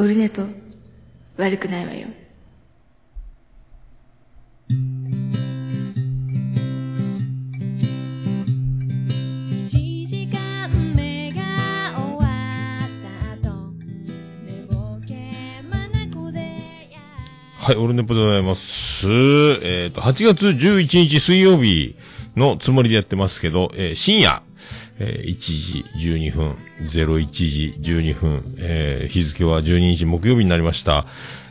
オルネポ悪くないわよ。1時間目が終わった後寝ぼけ眼でやはい、オルネポでございます。えっ、と、8月11日水曜日のつもりでやってますけど、えー深夜、えー1時12分、01時12分、えー日付は12日木曜日になりました。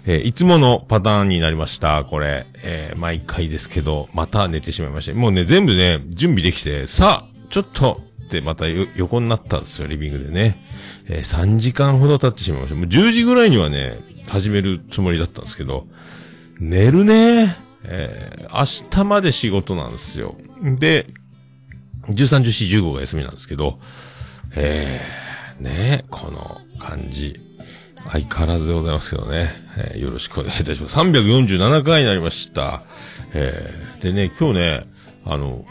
えーいつものパターンになりました。これ、えー毎回ですけど、また寝てしまいました。もうね、全部ね、準備できて、さあ、ちょっと、ってまた横になったんですよ、リビングでね。えー3時間ほど経ってしまいました。もう10時ぐらいにはね、始めるつもりだったんですけど、寝るね。えー明日まで仕事なんですよ。で、13、14、15が休みなんですけど、えー、ねこの感じ。相変わらずでございますけどね。えーよろしくお願いいたします。347回になりました。えーでね、今日ね、あの、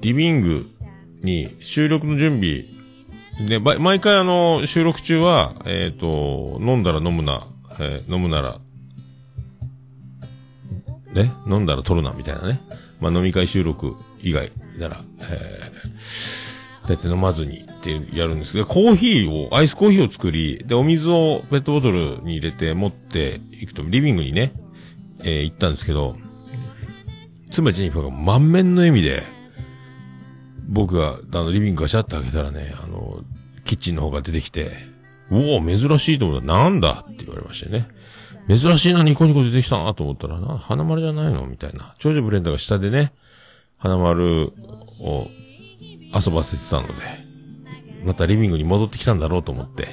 リビングに収録の準備、で、毎回あの、収録中は、えっ、と、飲んだら飲むな、えー飲むなら、ね、飲んだら取るな、みたいなね。まあ、飲み会収録以外なら、えー、だいたい飲まずにってやるんですけど、コーヒーを、アイスコーヒーを作り、で、お水をペットボトルに入れて持っていくと、リビングにね、えー行ったんですけど、妻ジェニファーが満面の笑みで、僕が、あの、リビングガシャって開けたらね、あの、キッチンの方が出てきて、おお、珍しいと思った、なんだ？って言われましてね。珍しいな、ニコニコ出てきたなと思ったら、な、花丸じゃないのみたいな。長女ブレンダーが下でね、花丸を遊ばせてたので、またリビングに戻ってきたんだろうと思って、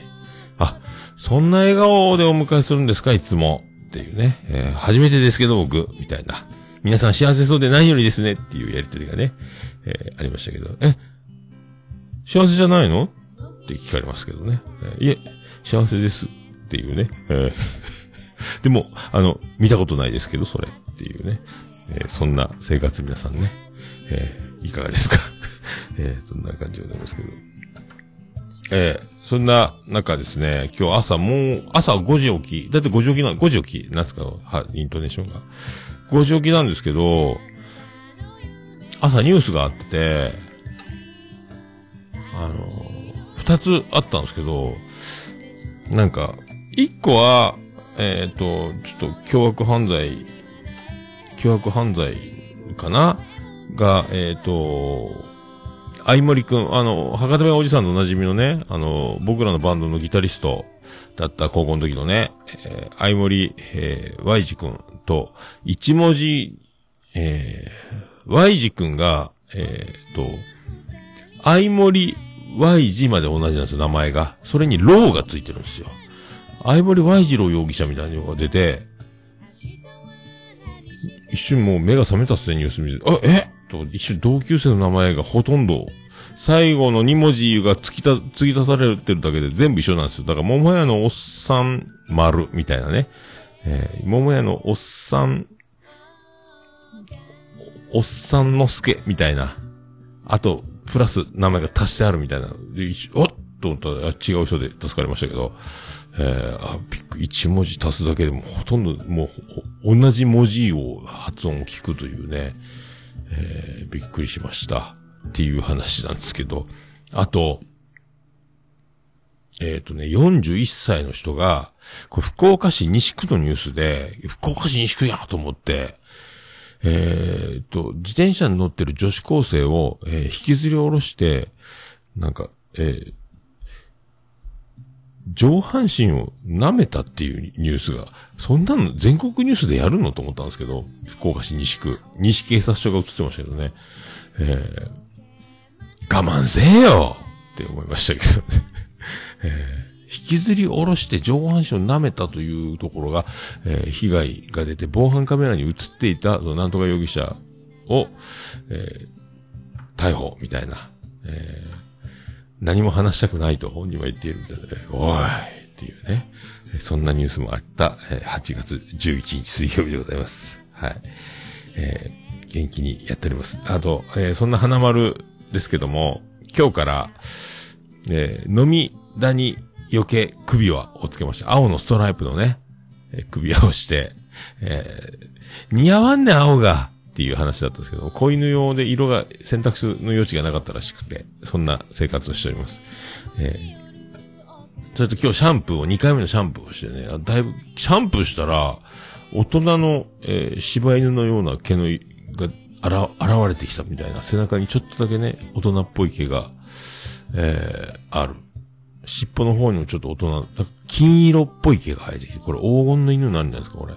あ、そんな笑顔でお迎えするんですか、いつも。っていうね、えー初めてですけど僕、みたいな。皆さん幸せそうで何よりですねっていうやりとりがね、えーありましたけど、え、幸せじゃないの？って聞かれますけどね。えーいえ、幸せですっていうね。えーでも、あの、見たことないですけど、それっていうね。えーそんな生活皆さんね、えーいかがですか？えーそんな感じでございますけど。えーそんな中ですね、今日朝もう、朝5時起き、だって5時起きな、5時起き、なんすか、は、イントネーションが。5時起きなんですけど、朝ニュースがあってて、あの、二つあったんですけど、なんか、一個は、えっ、と、ちょっと凶悪犯罪、凶悪犯罪かな？が、えっ、と、相森くん、あの、博多弁おじさんのおなじみのね、あの、僕らのバンドのギタリストだった高校の時のね、えー、相森、えー、Y 字くんと、一文字、えー、Y 字くんが、えー、と、相森 Y 字まで同じなんですよ、名前が。それにローがついてるんですよ。相森 Y 次郎容疑者みたいなのが出て、一瞬もう目が覚めたっすね、ニュース見て。あ、え？と、一瞬同級生の名前がほとんど、最後の2文字が突きた、突き出されてるだけで全部一緒なんですよ。だから、桃屋のおっさん丸みたいなね。えー、桃屋のおっさん、おっさんの助みたいな。あと、プラス名前が足してあるみたいな。で、一おっと思ったら、違う人で助かりましたけど、えー、あ、びっくり、一文字足すだけでもほとんど、もう、同じ文字を、発音を聞くというね、えー、びっくりしました。っていう話なんですけど、あと、えっ、とね、41歳の人が、こ福岡市西区のニュースで、福岡市西区やと思って、えっ、と、自転車に乗ってる女子高生を、えー引きずり下ろして、なんか、えー上半身を舐めたっていうニュースが、そんなの全国ニュースでやるのと思ったんですけど、福岡市西区、西警察署が映ってましたけどね、えー、我慢せえよって思いましたけどね。えー引きずり下ろして上半身を舐めたというところが、えー被害が出て防犯カメラに映っていた、そのなんとか容疑者を、えー逮捕みたいな、えー何も話したくないと本人は言っているみたいで、おいっていうね、そんなニュースもあった、8月11日水曜日でございます。はい。えー元気にやっております。あと、えーそんな花丸ですけども、今日から、えー飲みだに余計首輪をつけました。青のストライプのね、首輪をして、えー似合わんね、青が。っていう話だったんですけど、子犬用で色が、選択肢の余地がなかったらしくて、そんな生活をしております。えーそれと今日シャンプーを、2回目のシャンプーをしてね、だいぶ、シャンプーしたら、大人の、えー柴犬のような毛の、が、あら、現れてきたみたいな、背中にちょっとだけね、大人っぽい毛が、えーある。尻尾の方にもちょっと大人、金色っぽい毛が生えてきて、これ黄金の犬なんじゃないですか、これ。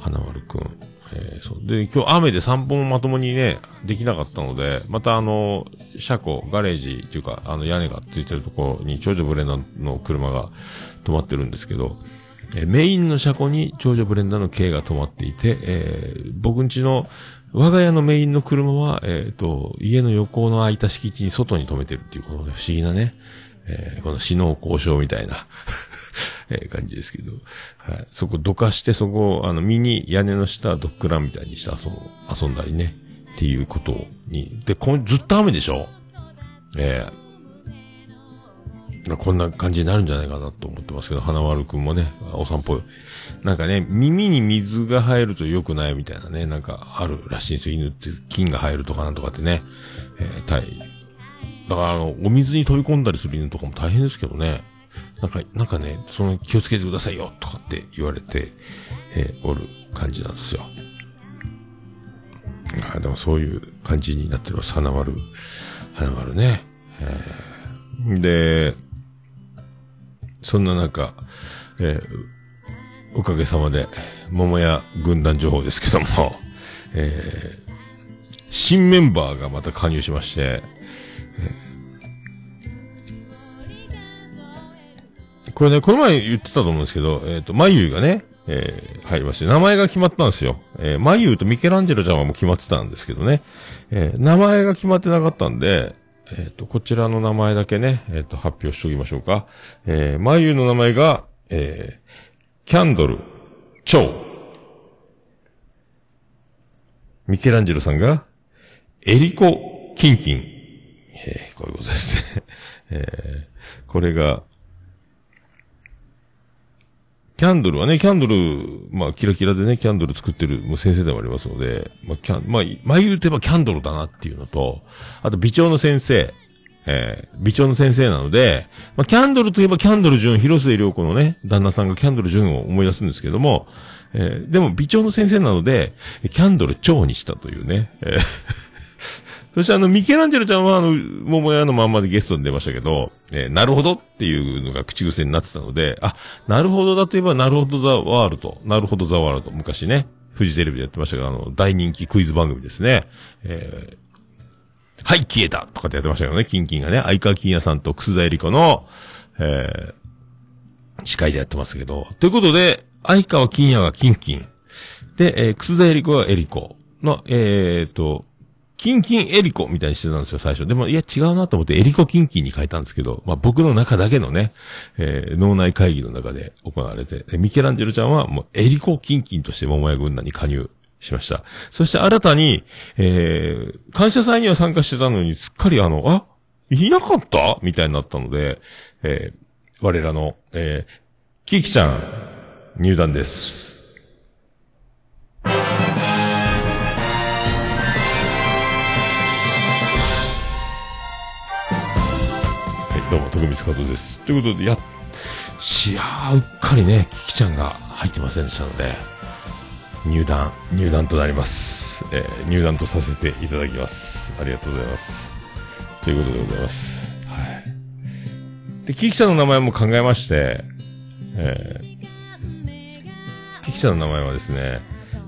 花丸くん。えーそう。で、今日雨で散歩もまともにね、できなかったので、またあの、車庫、ガレージっていうか、あの屋根がついてるところに長女ブレンダーの車が止まってるんですけど、えーメインの車庫に長女ブレンダーの軽が止まっていて、えー僕んちの、我が家のメインの車は、えっ、と、家の横の空いた敷地に外に止めてるっていう、このね、不思議なね、えーこの死の交渉みたいな、えー感じですけど、はい。そこどかして、そこ、あの、ミニ屋根の下、ドッグランみたいにして遊、遊んだりね、っていうことに。で、こんずっと雨でしょ？えーこんな感じになるんじゃないかなと思ってますけど、花丸くんもね、お散歩。なんかね、耳に水が入ると良くないみたいなね、なんかあるらしいんですよ。犬って菌が入るとかなんとかってね。えー、大だからあの、お水に飛び込んだりする犬とかも大変ですけどね。なんか、なんかね、その気をつけてくださいよ、とかって言われて、えーおる感じなんですよ。あでもそういう感じになってます。花丸。花丸ね。えーで、そんな中、えーおかげさまで、桃屋軍団情報ですけども、えー新メンバーがまた加入しまして、これね、この前言ってたと思うんですけど、えっ、と、マユがね、えー入りまして、名前が決まったんですよ。えー、マユとミケランジェロちゃんはもう決まってたんですけどね。えー名前が決まってなかったんで、えっ、と、こちらの名前だけね、えっ、と、発表しておきましょうか。えー、マユの名前が、えー、キャンドル、チョウ。ミケランジェロさんが、エリコ・キンキン。えーこういうことですね。えーこれが、キャンドルはね、キャンドル、まあ、キラキラでね、キャンドル作ってる、もう先生でもありますので、まあ、キャン、まあ、まあ、言うてばキャンドルだなっていうのと、あと、美長の先生、えー、美長の先生なので、まあ、キャンドルといえばキャンドル純、広末涼子のね、旦那さんがキャンドル純を思い出すんですけども、えー、でも美長の先生なので、キャンドル長にしたというね、えーそしてあの、ミケランジェロちゃんはあの、桃屋のまんまでゲストに出ましたけど、えーなるほどっていうのが口癖になってたので、あ、なるほどだといえば、なるほどザワールド、なるほどザワールド、昔ね、フジテレビでやってましたけど、あの、大人気クイズ番組ですね。えーはい、消えたとかってやってましたけどね、キンキンがね、相川金也さんと楠田絵理子の、えー司会でやってますけど、ということで、相川金也がキンキン、で、えー、楠田絵理子は絵理子の、えーと、キンキンエリコみたいにしてたんですよ、最初。でも、いや、違うなと思って、エリコキンキンに変えたんですけど、まあ、僕の中だけのね、えー脳内会議の中で行われて、ミケランジェロちゃんはもう、エリコキンキンとして桃屋軍団に加入しました。そして新たに、えー感謝祭には参加してたのに、すっかりあの、あいなかった？みたいになったので、えー我らの、えーキキちゃん、入団です。どうも、徳光和です。ということで、や、しやー、うっかりね、キキちゃんが入ってませんでしたので、入団、入団となります。えー入団とさせていただきます。ありがとうございます。ということでございます。はい。で、キキちゃんの名前も考えまして、えーキキちゃんの名前はですね、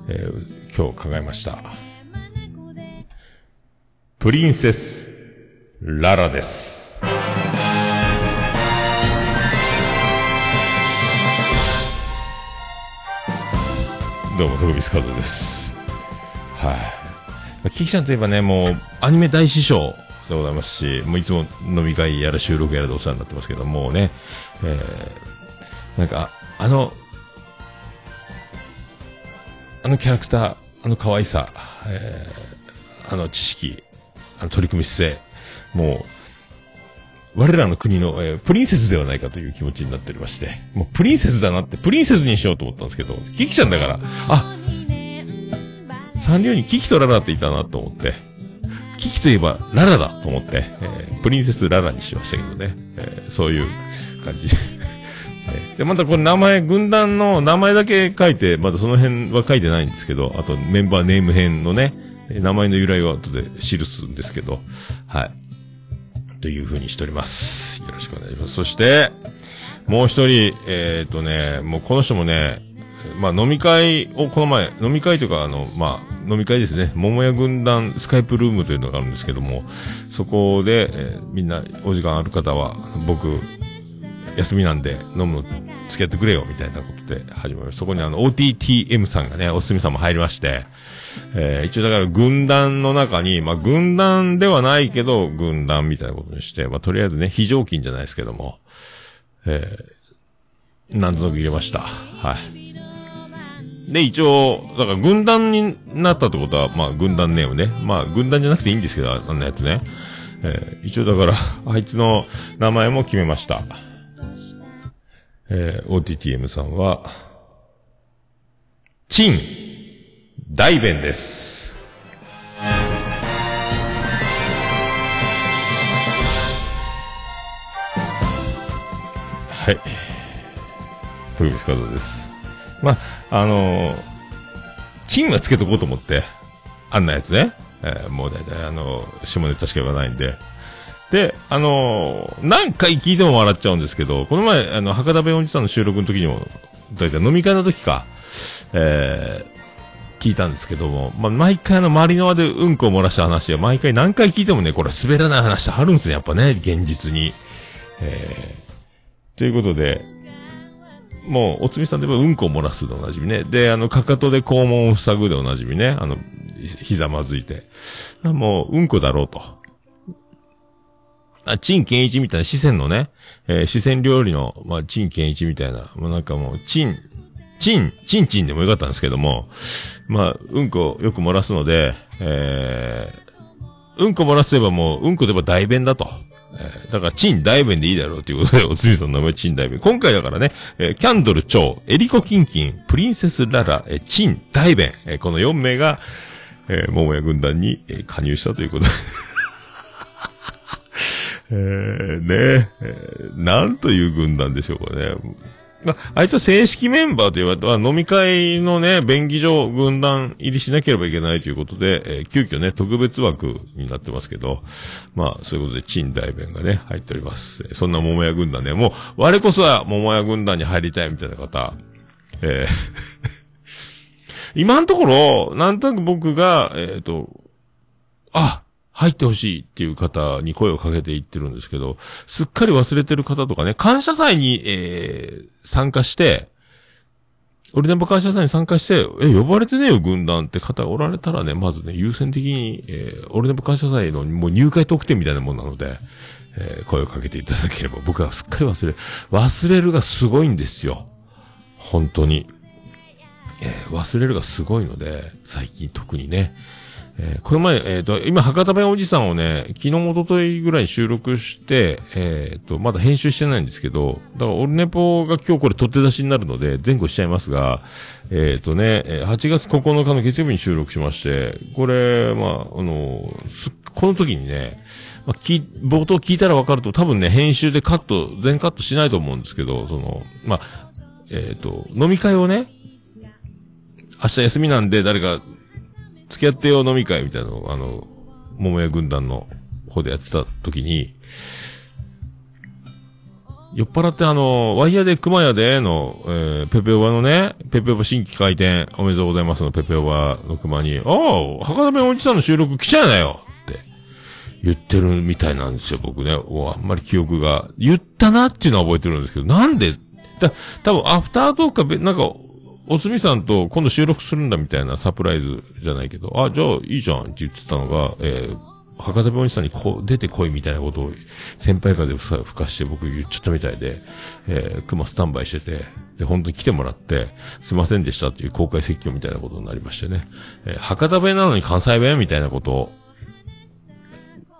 えー今日考えました。プリンセス、ララです。どうも、徳光和夫です。はい。あキキちゃんといえばね、もう、アニメ大師匠でございますし、もういつも飲み会やら収録やらでお世話になってますけど、もうね、えー、なんか、あの、あのキャラクター、あの可愛さ、えーあの知識、あの取り組み姿勢、もう、我らの国の、えープリンセスではないかという気持ちになっておりまして、もうプリンセスだなって、プリンセスにしようと思ったんですけど、キキちゃんだから、あ、サンリオにキキとララっていたなと思って、キキといえばララだと思って、えープリンセスララにしましたけどね、えーそういう感じ。で、またこれ名前、軍団の名前だけ書いて、まだその辺は書いてないんですけど、あとメンバーネーム編のね、名前の由来は後で記すんですけど、はい。というふうにしております。よろしくお願いします。そして、もう一人、えっ、とね、もうこの人もね、まあ飲み会をこの前、飲み会というかあの、まあ飲み会ですね、桃屋軍団スカイプルームというのがあるんですけども、そこで、えーみんなお時間ある方は、僕、休みなんで飲む付き合ってくれよ、みたいなことで始まりました。そこにあの、OTTM さんがね、おすみさんも入りまして、えー一応だから軍団の中に、まあ軍団ではないけど、軍団みたいなことにして、まあとりあえずね、非常勤じゃないですけども、えー、なんとなく入れました。はい。で、一応、だから軍団になったってことは、まあ軍団ネームね。まあ軍団じゃなくていいんですけど、あんなやつね。えー一応だから、あいつの名前も決めました。えー OTTM さんは、チン、大弁です。はい。徳光和夫です。まあ、あのーチンはつけとこうと思って、あんなやつね。えーもう大体あのー下ネタしか言わないんで。で、あのー何回聞いても笑っちゃうんですけど、この前、あの、博多弁おじさんの収録の時にも、大体飲み会の時か、えー聞いたんですけども、まあ、毎回あの、周りの輪でうんこを漏らした話は、毎回何回聞いてもね、これ滑らない話あるんですね、やっぱね、現実に。えー、ということで、もう、おつみさんで言えばうんこを漏らすでおなじみね。で、あの、かかとで肛門を塞ぐでおなじみね。あの、ひ膝まずいて。もう、うんこだろうと。あ、陳健一みたいな四川のね、えー四川料理の、まあ、陳健一みたいな、もうなんかもう、陳、陳、陳陳でもよかったんですけども、まあ、うんこよく漏らすので、えー、うんこ漏らせばもう、うんこで言えば大便だと。えーだから、チン大便でいいだろうということで、おつみさんの名前チン大便。今回だからね、えーキャンドル超、エリコキンキン、プリンセスララ、えーチン大便、えーこの4名が、えー、桃屋軍団に、えー加入したということで。えー、ねえーなんという軍団でしょうかね。あ、あいつは正式メンバーと言われた、飲み会のね、便宜上軍団入りしなければいけないということで、えー急遽ね、特別枠になってますけど、まあ、そういうことで、陳大弁がね、入っております。そんな桃屋軍団ね、もう、我こそは桃屋軍団に入りたいみたいな方、えー 今のところ、なんとなく僕が、えっ、と、あ、入ってほしいっていう方に声をかけていってるんですけど、すっかり忘れてる方とかね、感謝祭に、えー参加して、オリネバ感謝祭に参加して、え、呼ばれてねえよ、軍団って方がおられたらね、まずね、優先的に、えー、オリネバ感謝祭のもう入会特典みたいなもんなので、えー声をかけていただければ、僕はすっかり忘れる。忘れるがすごいんですよ。本当に。えー忘れるがすごいので、最近特にね。えーこの前、えっ、と、今、博多弁おじさんをね、昨日、おとといぐらいに収録して、えっ、と、まだ編集してないんですけど、だから、オルネポが今日これ取って出しになるので、前後しちゃいますが、えっ、とね、8月9日の月曜日に収録しまして、これ、まあ、あの、すこの時にね、まあ、き、冒頭聞いたらわかると、多分ね、編集でカット、全カットしないと思うんですけど、その、まあ、えっ、と、飲み会をね、明日休みなんで誰か付き合ってよ飲み会みたいなのを、あの、桃屋軍団の方でやってた時に、酔っ払ってあの、ワイヤーで熊屋での、えーペペオバのね、ペペオバ新規開店おめでとうございますのペペオバの熊に、ああ、博多弁おじさんの収録来ちゃいなよって言ってるみたいなんですよ、僕ね。もうあんまり記憶が。言ったなっていうのは覚えてるんですけど、なんで？だ、多分アフタートークか、なんか、おつみさんと今度収録するんだみたいなサプライズじゃないけど、あ、じゃあいいじゃんって言ってたのが、えー、博多弁おじさんにこう、出てこいみたいなことを先輩風でふ、かして僕言っちゃったみたいで、えー、熊スタンバイしてて、で、本当に来てもらって、すいませんでしたっていう公開説教みたいなことになりましてね。えー博多弁なのに関西弁みたいなことを、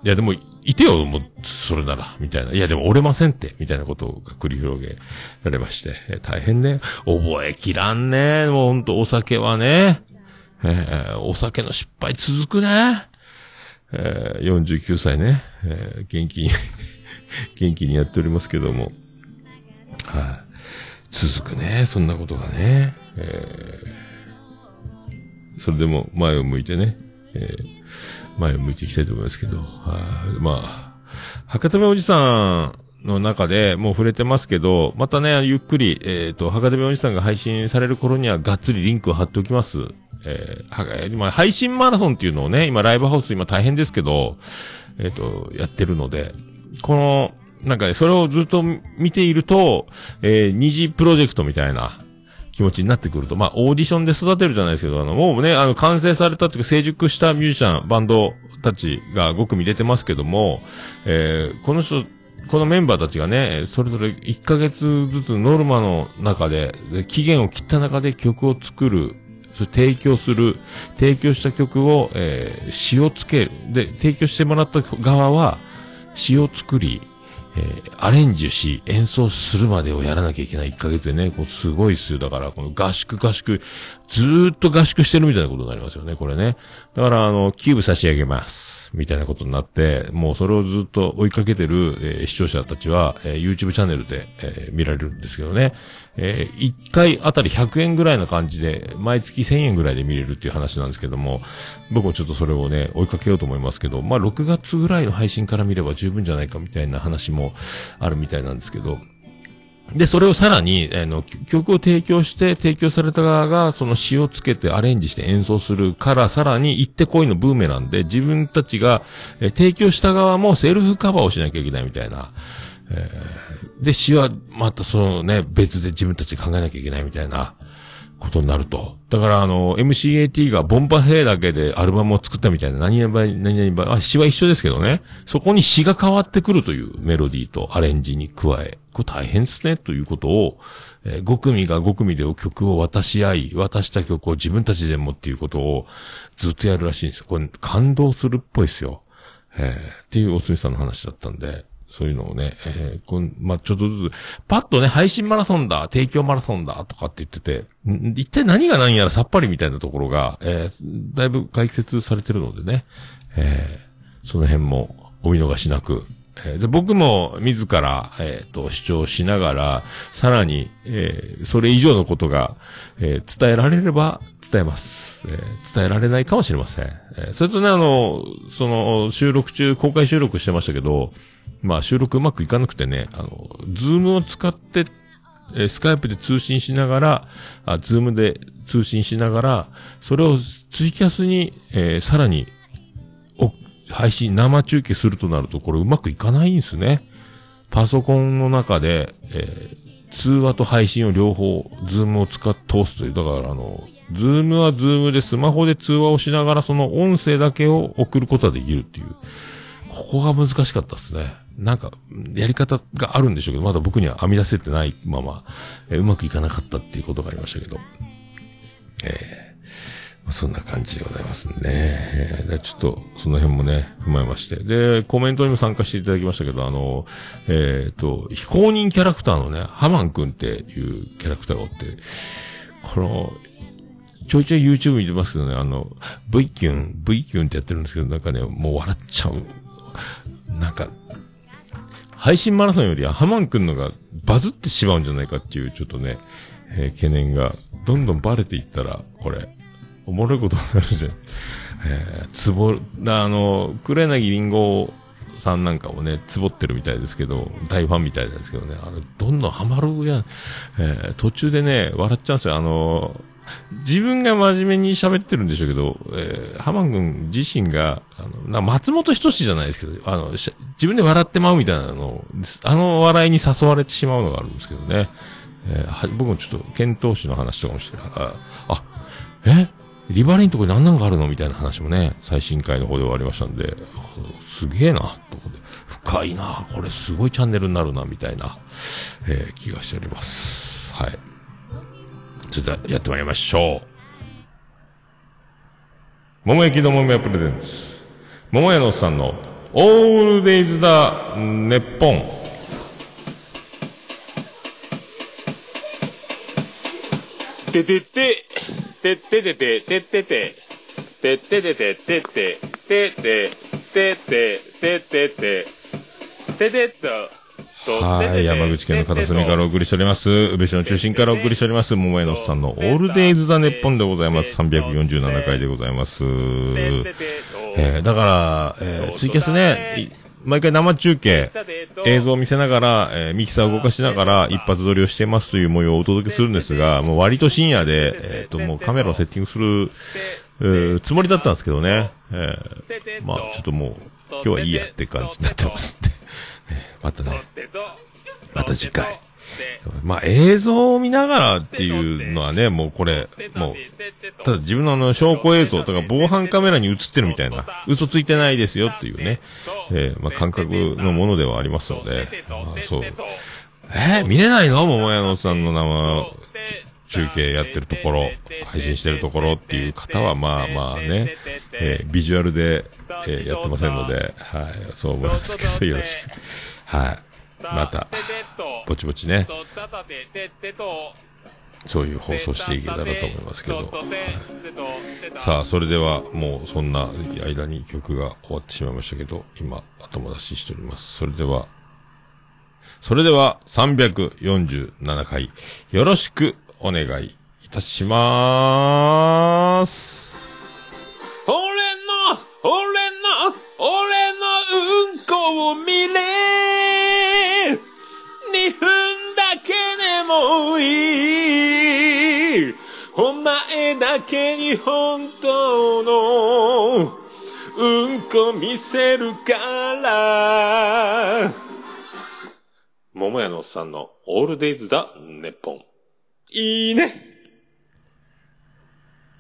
いやでも、いてよ、もう、それなら、みたいな。いや、でも折れませんって、みたいなことが繰り広げられまして、え大変ね。覚えきらんね。もうほんとお酒はね。えーお酒の失敗続くね。えー49歳ね。えー元気に、元気にやっておりますけども。はい、続くね。そんなことがね。えーそれでも前を向いてね。えー前を向いていきたいと思いますけど。はいまあ、博多弁おじさんの中でもう触れてますけど、またね、ゆっくり、えっ、と、博多弁おじさんが配信される頃にはがっつりリンクを貼っておきます。えー今、配信マラソンっていうのをね、今ライブハウス今大変ですけど、えっ、と、やってるので、この、なんかね、それをずっと見ていると、えー二次プロジェクトみたいな、気持ちになってくると、まあ、オーディションで育てるじゃないですけど、あの、もうね、あの、完成されたっていうか、成熟したミュージシャン、バンドたちが5組出てますけども、えーこの人、このメンバーたちがね、それぞれ1ヶ月ずつノルマの中で、で期限を切った中で曲を作る、そして提供する、提供した曲を、えー詩をつける。で、提供してもらった側は、詩を作り、えーアレンジし、演奏するまでをやらなきゃいけない1ヶ月でね、こうすごいっすよ。だから、この合宿合宿、ずーっと合宿してるみたいなことになりますよね、これね。だから、あの、キューブ差し上げます。みたいなことになって、もうそれをずっと追いかけてる、えー視聴者たちは、えー YouTube チャンネルで、えー見られるんですけどね。え1回あたり100円ぐらいな感じで、毎月1000円ぐらいで見れるっていう話なんですけども、僕もちょっとそれをね、追いかけようと思いますけど、まあ6月ぐらいの配信から見れば十分じゃないかみたいな話もあるみたいなんですけど、で、それをさらに、あの、曲を提供して、提供された側が、その詩をつけてアレンジして演奏するから、さらに行ってこいのブーメランで、自分たちが、え提供した側もセルフカバーをしなきゃいけないみたいな。えーで、詩は、またそのね、別で自分たちで考えなきゃいけないみたいな。ことになると。だから、あの、MCAT がボンバヘイだけでアルバムを作ったみたいな、何々ばい、何々ばい、あ、詩は一緒ですけどね。そこに詩が変わってくるというメロディーとアレンジに加え、これ大変ですね、ということを、えー5組が5組で曲を渡し合い、渡した曲を自分たちでもっていうことをずっとやるらしいんですよ。これ感動するっぽいですよ。えーっていうおすみさんの話だったんで、そういうのをね、えーこんまあ、ちょっとずつ、パッとね、配信マラソンだ、提供マラソンだ、とかって言ってて、一体何が何やらさっぱりみたいなところが、えーだいぶ解説されてるのでね、えーその辺もお見逃しなく、えーで、僕も自ら、えっ、と、主張しながら、さらに、えーそれ以上のことが、えー伝えられれば伝えます。えー伝えられないかもしれません。えーそれとね、あの、その、収録中、公開収録してましたけど、まあ、収録うまくいかなくてね、あの、ズームを使って、えースカイプで通信しながら、あ、ズームで通信しながら、それをツイキャスに、えーさらに、お、配信、生中継するとなると、これうまくいかないんですね。パソコンの中で、えー通話と配信を両方、ズームを使って通すという。だから、あの、ズームはズームでスマホで通話をしながら、その音声だけを送ることができるっていう。ここが難しかったですね。なんか、やり方があるんでしょうけど、まだ僕には編み出せてないまま、えうまくいかなかったっていうことがありましたけど。えーそんな感じでございますね。えーちょっと、その辺もね、踏まえまして。で、コメントにも参加していただきましたけど、あの、えっ、と、非公認キャラクターのね、ハマンくんっていうキャラクターがおって、この、ちょいちょい YouTube 見てますけどね、あの、V キュン、V キュンってやってるんですけど、なんかね、もう笑っちゃう。なんか、配信マラソンよりはハマンくんのがバズってしまうんじゃないかっていう、ちょっとね、えー懸念が、どんどんバレていったら、これ、おもろいことになるじゃん。えー、つぼ、あの、黒柳りんごさんなんかもね、つぼってるみたいですけど、大ファンみたいですけどね、あの、どんどんハマるやん。えー途中でね、笑っちゃうんですよ。あの、自分が真面目に喋ってるんでしょうけど、えー、ハマン君自身が、あの、な松本人志じゃないですけど、あの、自分で笑ってまうみたいなの、あの笑いに誘われてしまうのがあるんですけどね。えー僕もちょっと、検討士の話とかもして、あ、あえ？リバレインとこに何なんかあるの？みたいな話もね、最新回の方で終わりましたんで、すげえな、と思って、深いな、これすごいチャンネルになるな、みたいな、えー気がしております。はい。それではやってまいりましょう。桃焼きの桃屋プレゼンツ。桃屋のおっさんのオールデイズだ、ネッポン。ててて、てててて、ててて、てててて、てて、てて、てて、ててて、てててて、ててっと、はい。山口県の片隅からお送りしております。宇部市の中心からお送りしております。桃江のさんのオールデイズ・ザ・ネッポンでございます。347回でございます。えー、だから、えー、ツイキャスね、い毎回生中継、映像を見せながら、えーミキサーを動かしながら一発撮りをしてますという模様をお届けするんですが、もう割と深夜で、えっ、と、もうカメラをセッティングする、えーつもりだったんですけどね、えーまあちょっともう、今日はいいやって感じになってますんで、えーまたね、また次回。まあ映像を見ながらっていうのはね、もうこれ、もう、ただ自分のあの証拠映像とか防犯カメラに映ってるみたいな、嘘ついてないですよっていうね、えーまあ感覚のものではありますので、まあそう。えー見れないの？桃屋のおっさんの生中継やってるところ、配信してるところっていう方はまあまあね、えービジュアルで、えーやってませんので、はい、そう思いますけど、よろしく。はい。また、ぼちぼちね、そういう放送していけたらと思いますけど。はいさあ、それでは、もうそんな間に曲が終わってしまいましたけど、今、後出ししております。それでは、それでは、347回、よろしくお願いいたしまーす。俺の、俺の、俺のうんこを見れ二分だけでもいいお前だけに本当のうんこ見せるから桃屋のおっさんのオールデイズだ、ネッポン。いいね。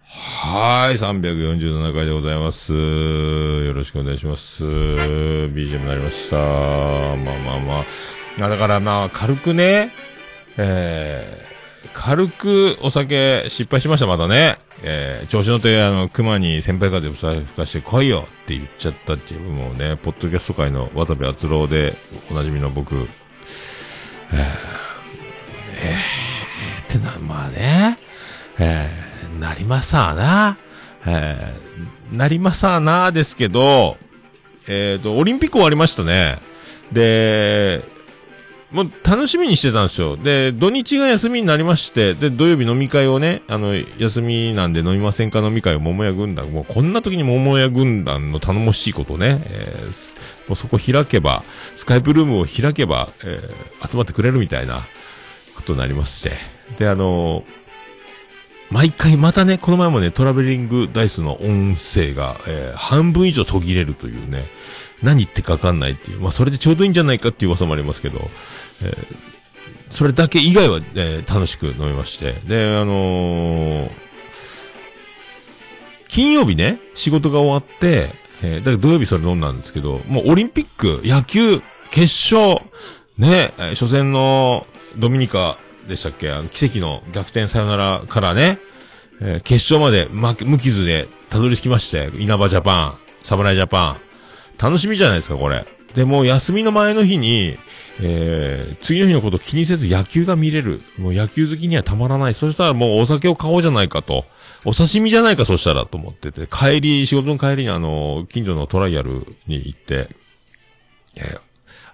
はい、347回でございます。よろしくお願いします。BGM になりました。まあまあまあ。だからまあ、軽くね、えー、軽くお酒失敗しました、またね。えー、調子乗って、あの、熊に先輩風吹かして来いよって言っちゃったっていう、もうね、ポッドキャスト界の渡部篤郎でおなじみの僕、えー、えー、ってな、まあね、えー、なりまさーな。えー、なりまさーなですけど、えっ、と、オリンピック終わりましたね。で、もう楽しみにしてたんですよ。で、土日が休みになりまして、で、土曜日飲み会をね、あの、休みなんで飲みませんか？飲み会を桃屋軍団、もうこんな時に桃屋軍団の頼もしいことね、えーもうそこ開けば、スカイプルームを開けば、えー集まってくれるみたいなことになりまして。で、あの毎回またね、この前もね、トラベリングダイスの音声が、えー半分以上途切れるというね、何言ってかかんないっていう。まあ、それでちょうどいいんじゃないかっていう噂もありますけど、えーそれだけ以外は、えー楽しく飲みまして。で、あのー金曜日ね、仕事が終わって、えーだから土曜日それ飲んだんですけど、もうオリンピック、野球、決勝、ね、えー初戦のドミニカでしたっけ？あの奇跡の逆転サヨナラからね、えー決勝まで負け無傷でたどり着きまして、稲葉ジャパン、侍ジャパン。楽しみじゃないですか、これ。で、もう休みの前の日に、えー、次の日のこと気にせず野球が見れる。もう野球好きにはたまらない。そしたらもうお酒を買おうじゃないかと。お刺身じゃないか、そしたらと思ってて。帰り、仕事の帰りにあの、近所のトライアルに行って、えー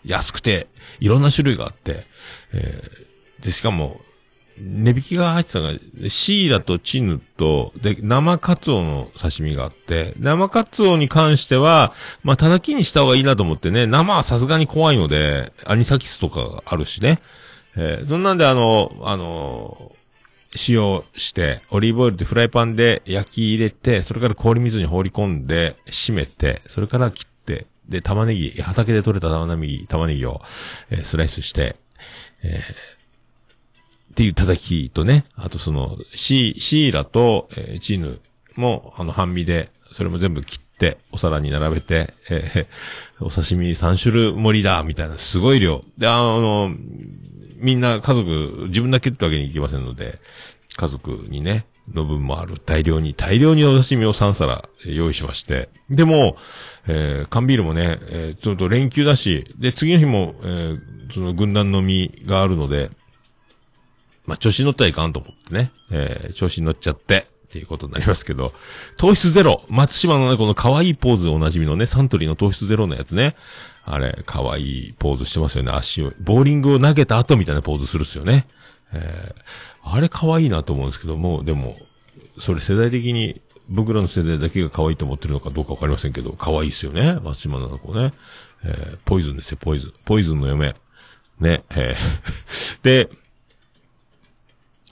安くて、いろんな種類があって、えーで、しかも、値引きが入ってたのが、シイラとチヌと、で、生カツオの刺身があって、生カツオに関しては、まあ、たきにした方がいいなと思ってね、生はさすがに怖いので、アニサキスとかがあるしね。えーそんなんであの、あの塩して、オリーブオイルでフライパンで焼き入れて、それから氷水に放り込んで、締めて、それから切って、で、玉ねぎ、畑で採れた玉ねぎ、玉ねぎを、えースライスして、えーっていう叩きとね、あとその、シー、シーラと、えーチヌも、あの、半身で、それも全部切って、お皿に並べて、えー お刺身3種類盛りだみたいな、すごい量。で、あの、みんな家族、自分だけってわけにいきませんので、家族にね、の分もある。大量に、大量にお刺身を3皿用意しまして。でも、えー缶ビールもね、えーちょっと連休だし、で、次の日も、えーその軍団飲みがあるので、まあ、調子に乗ったらいかんと思ってね、えー調子に乗っちゃって、っていうことになりますけど、糖質ゼロ松島のね、この可愛いポーズおなじみのね、サントリーの糖質ゼロのやつね。あれ、可愛いポーズしてますよね、足を。ボーリングを投げた後みたいなポーズするっすよね。えーあれ可愛いなと思うんですけども、でも、それ世代的に、僕らの世代だけが可愛いと思ってるのかどうかわかりませんけど、可愛いっすよね。松島の子ね。えーポイズンですよ、ポイズン。ポイズンの嫁。ね、えー で、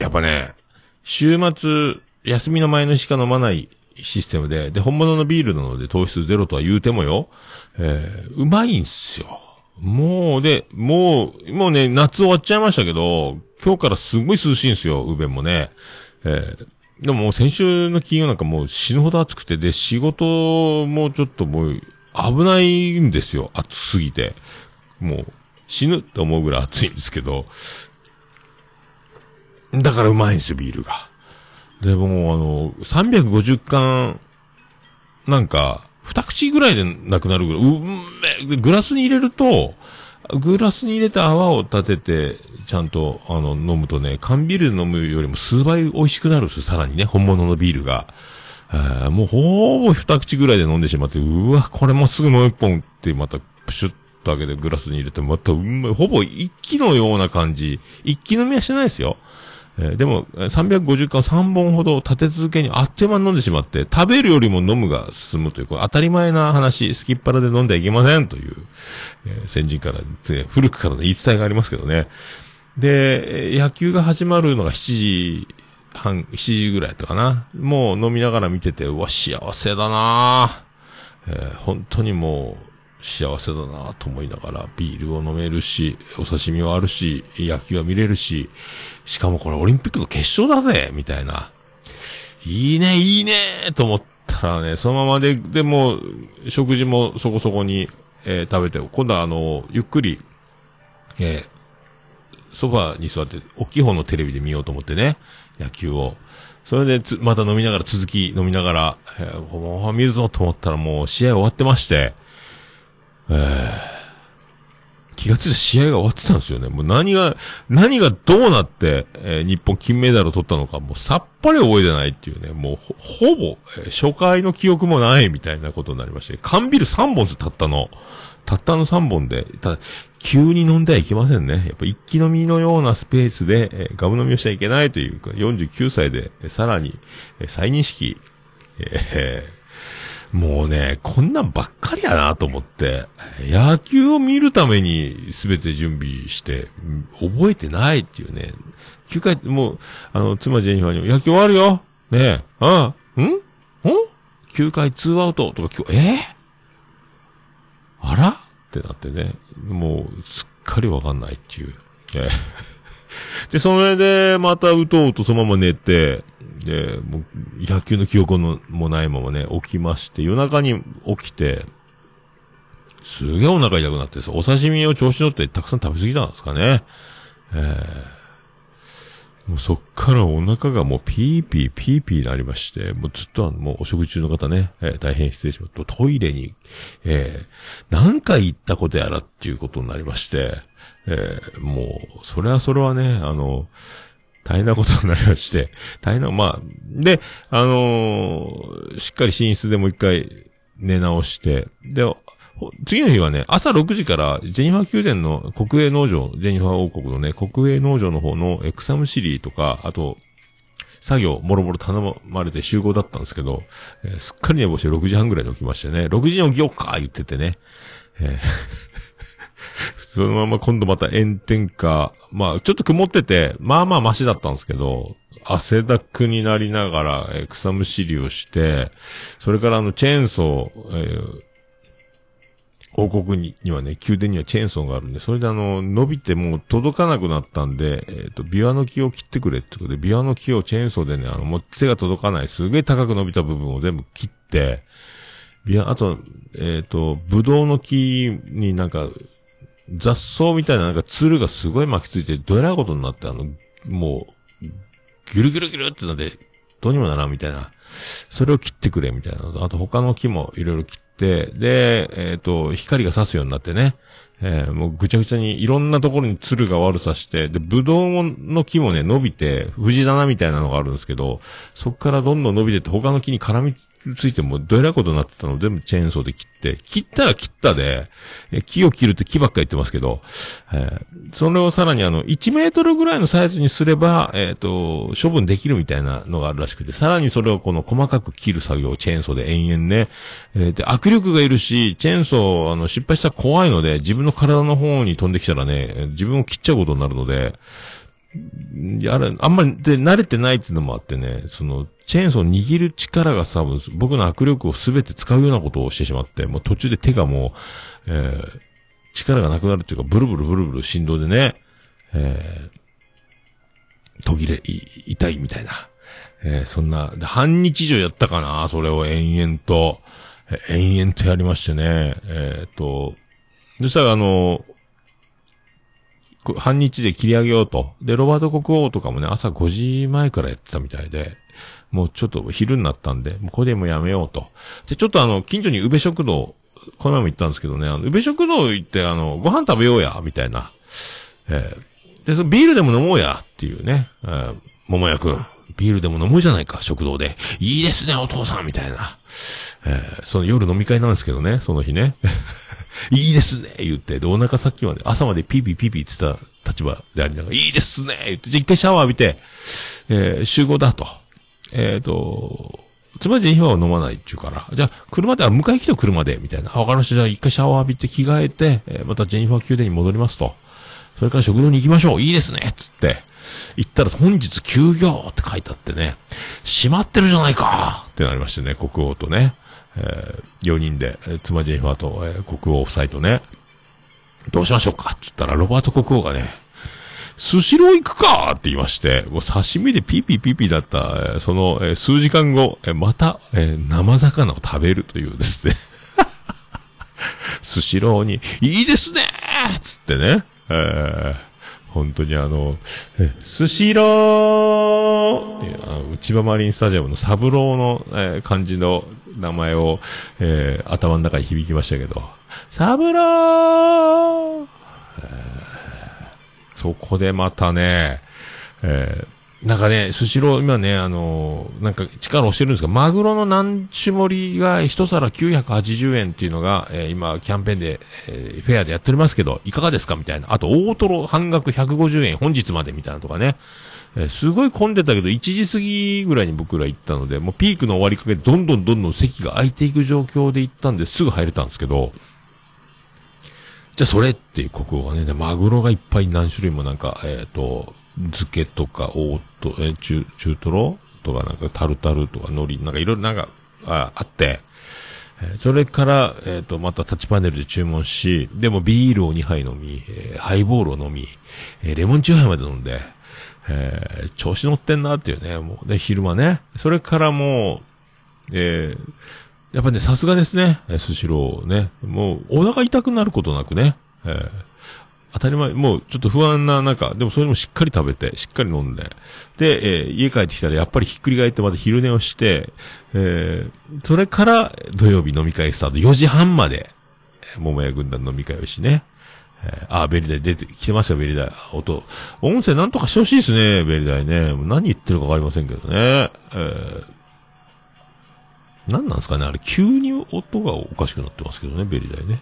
やっぱね、週末、休みの前のしか飲まないシステムで、で、本物のビールなので糖質ゼロとは言うてもよ、えーうまいんすよ。もう、で、もう、もうね、夏終わっちゃいましたけど、今日からすごい涼しいんすよ、宇部もね。えーでももう先週の金曜なんかもう死ぬほど暑くて、で、仕事もちょっともう危ないんですよ、暑すぎて。もう死ぬって思うぐらい暑いんですけど、だからうまいんですよ、ビールが。で、もあの、350缶、なんか、二口ぐらいでなくなるぐらい、うめグラスに入れると、グラスに入れて泡を立てて、ちゃんと、あの、飲むとね、缶ビール飲むよりも数倍美味しくなるんですよ、さらにね、本物のビールが。もうほぼ二口ぐらいで飲んでしまって、うわ、これもすぐもう一本ってまたプシュッと開けてグラスに入れて、またうまい、ほぼ一気のような感じ。一気飲みはしてないですよ。えーでも、350缶3本ほど立て続けにあっという間に飲んでしまって、食べるよりも飲むが進むという、これ当たり前な話、すきっ腹で飲んではいけませんという、えー先人から、古くからの言い伝えがありますけどね。で、野球が始まるのが7時半、7時ぐらいだったかな。もう飲みながら見てて、うわ、幸せだなぁえー本当にもう、幸せだなと思いながら、ビールを飲めるし、お刺身はあるし、野球は見れるし、しかもこれオリンピックの決勝だぜみたいな。いいね、いいねと思ったらね、そのままで、でも、食事もそこそこに、えー食べて、今度はあの、ゆっくり、えーソファに座って、大きい方のテレビで見ようと思ってね、野球を。それで、また飲みながら、続き飲みながら、えーもう見るぞと思ったらもう試合終わってまして、えー気がついた試合が終わってたんですよね。もう何が、何がどうなって、えー日本金メダルを取ったのか、もうさっぱり覚えてないっていうね、もうほ、ほぼ、えー初回の記憶もないみたいなことになりまして、缶ビール3本です、たったの。たったの3本で、ただ、急に飲んではいけませんね。やっぱ一気飲みのようなスペースで、えーガブ飲みをしちゃいけないというか、49歳で、えーさらに、えー再認識、えーもうね、こんなんばっかりやなと思って、野球を見るために全て準備して、覚えてないっていうね。9回、もう、あの、妻ジェニファーにも、野球終わるよ。ねえ、ああ、ん？ん ?9 回2アウトとか今日、え？ーあら？ってなってね、もう、すっかりわかんないっていう。えーで、それで、またうとうとそのまま寝て、で、もう、野球の記憶のもないままね、起きまして、夜中に起きて、すげえお腹痛くなってさ、お刺身を調子乗ってたくさん食べ過ぎたんですかね。えーもうそっからお腹がもうピーピーピーピーなりまして、もうずっとあの、もうお食事中の方ね、えー大変失礼します。トイレに、えー何回行ったことやらっていうことになりまして、えーもう、それはそれはね、あの、大変なことになりまして、大変な、まあ、で、あのーしっかり寝室でもう一回寝直して、で、次の日はね、朝6時から、ジェニファー宮殿の国営農場、ジェニファー王国のね、国営農場の方のエクサムシリーとか、あと、作業、もろもろ頼まれて集合だったんですけど、えーすっかり寝坊して6時半ぐらいに起きましてね、6時に起きようか言っててね、えー そのまま今度また炎天下、まあちょっと曇ってて、まあまあマシだったんですけど、汗だくになりながら、えー草むしりをして、それからあのチェーンソー、えー王国ににはね、宮殿にはチェーンソーがあるんで、それであの、伸びてもう届かなくなったんで、えっ、と、ビワの木を切ってくれってことで、ビワの木をチェーンソーでね、あの、もう背が届かない、すげえ高く伸びた部分を全部切って、ビワ、あと、えっ、と、ブドウの木になんか、雑草みたいななんかツルがすごい巻きついて、どえらいことになって、あの、もう、ギュルギュルギュルってなって、どうにもならんみたいな。それを切ってくれみたいな、あと他の木もいろいろ切って、で、えっ、と、光が差すようになってね、えーもうぐちゃぐちゃにいろんなところに鶴が悪さして、で、ブドウの木もね、伸びて、藤棚みたいなのがあるんですけど、そっからどんどん伸びてって他の木に絡みつついてもどえらいことになってたのを全部チェーンソーで切って、切ったら切ったで、木を切るって木ばっか言ってますけど、えーそれをさらにあの、1メートルぐらいのサイズにすれば、えっ、と、処分できるみたいなのがあるらしくて、さらにそれをこの細かく切る作業をチェーンソーで延々ね、えーで、握力がいるし、チェーンソー、あの、失敗したら怖いので、自分の体の方に飛んできたらね、自分を切っちゃうことになるので、やる、あんまり、で、慣れてないっていうのもあってね、その、チェーンソー握る力がさ、僕の握力をすべて使うようなことをしてしまって、もう途中で手がもう、えー力がなくなるっていうか、ブルブルブルブル振動でね、えー途切れ、い痛いみたいな。えーそんな、半日以上やったかな、それを延々と、え延々とやりましてね、えーっと、そしたらあの、半日で切り上げようと。で、ロバート国王とかもね、朝5時前からやってたみたいで、もうちょっと昼になったんで、もうこれでもやめようと。で、ちょっとあの、近所に宇部食堂、この前も行ったんですけどね、あの、宇部食堂行って、あの、ご飯食べようや、みたいな。えーで、そのビールでも飲もうや、っていうね、えー、桃屋くん、ビールでも飲もうじゃないか、食堂で。いいですね、お父さん、みたいな。えーその夜飲み会なんですけどね、その日ね。いいですね言って、で、お腹さっきまで、朝までピーピーピーピーって言ってた立場でありながら、いいですね言って、じゃあ一回シャワー浴びて、えー集合だと。えっ、と、つまりジェニファーは飲まないって言うから、じゃあ、車で、あ、迎え来てよ車で、みたいな。あ、わかりました。じゃあ一回シャワー浴びて着替えて、えーまたジェニファー宮殿に戻りますと。それから食堂に行きましょう。いいですねつって。行ったら本日休業って書いてあってね、閉まってるじゃないかってなりましてね、国王とね。え4人で、えー妻ジェニファーと、えー国王夫妻とね、どうしましょうかって言ったら、ロバート国王がね、スシロー行くかって言いまして、もう刺身でピーピーピーピーだった、えーその、えー数時間後、えーまた、えー生魚を食べるというですね。スシローに、いいですねーつってね、えー本当にあの、スシローあの千葉マリンスタジアムのサブローの、えー漢字の名前を、えー頭の中に響きましたけど、サブローそこでまたね、えーなんかね、スシロー、今ね、あのーなんか力をしてるんですが、マグロの何種盛りが一皿980円っていうのが、えー今、キャンペーンで、えーフェアでやっておりますけど、いかがですか？みたいな。あと、大トロ半額150円、本日までみたいなとかね。えーすごい混んでたけど、1時過ぎぐらいに僕ら行ったので、もうピークの終わりかけで、どんどんどんどん席が空いていく状況で行ったんで、すぐ入れたんですけど、じゃあそれっていう国王がね、マグロがいっぱい何種類もなんか、えっ、と、漬けとか、大と、え中、中トロとかなんかタルタルとか海苔、なんかいろいろなんか、ああって、えそれから、えっ、と、またタッチパネルで注文し、でもビールを2杯飲み、えーハイボールを飲み、えーレモンチューハイまで飲んで、え調子乗ってんなっていうね、もう、で、昼間ね。それからもう、えやっぱね、さすがですね、えスシローね。もう、お腹痛くなることなくね、え当たり前、もうちょっと不安な中、でもそれもしっかり食べて、しっかり飲んで、で、えー家帰ってきたらやっぱりひっくり返ってまた昼寝をして、えーそれから土曜日飲み会スタート、4時半まで、え桃屋軍団飲み会をしね。えーあ、ベリダイ出てきてました、ベリダイ。音。音声なんとかしてほしいですね、ベリダイね。何言ってるかわかりませんけどね。えー何なんですかねあれ、急に音がおかしくなってますけどね、ベリダイね。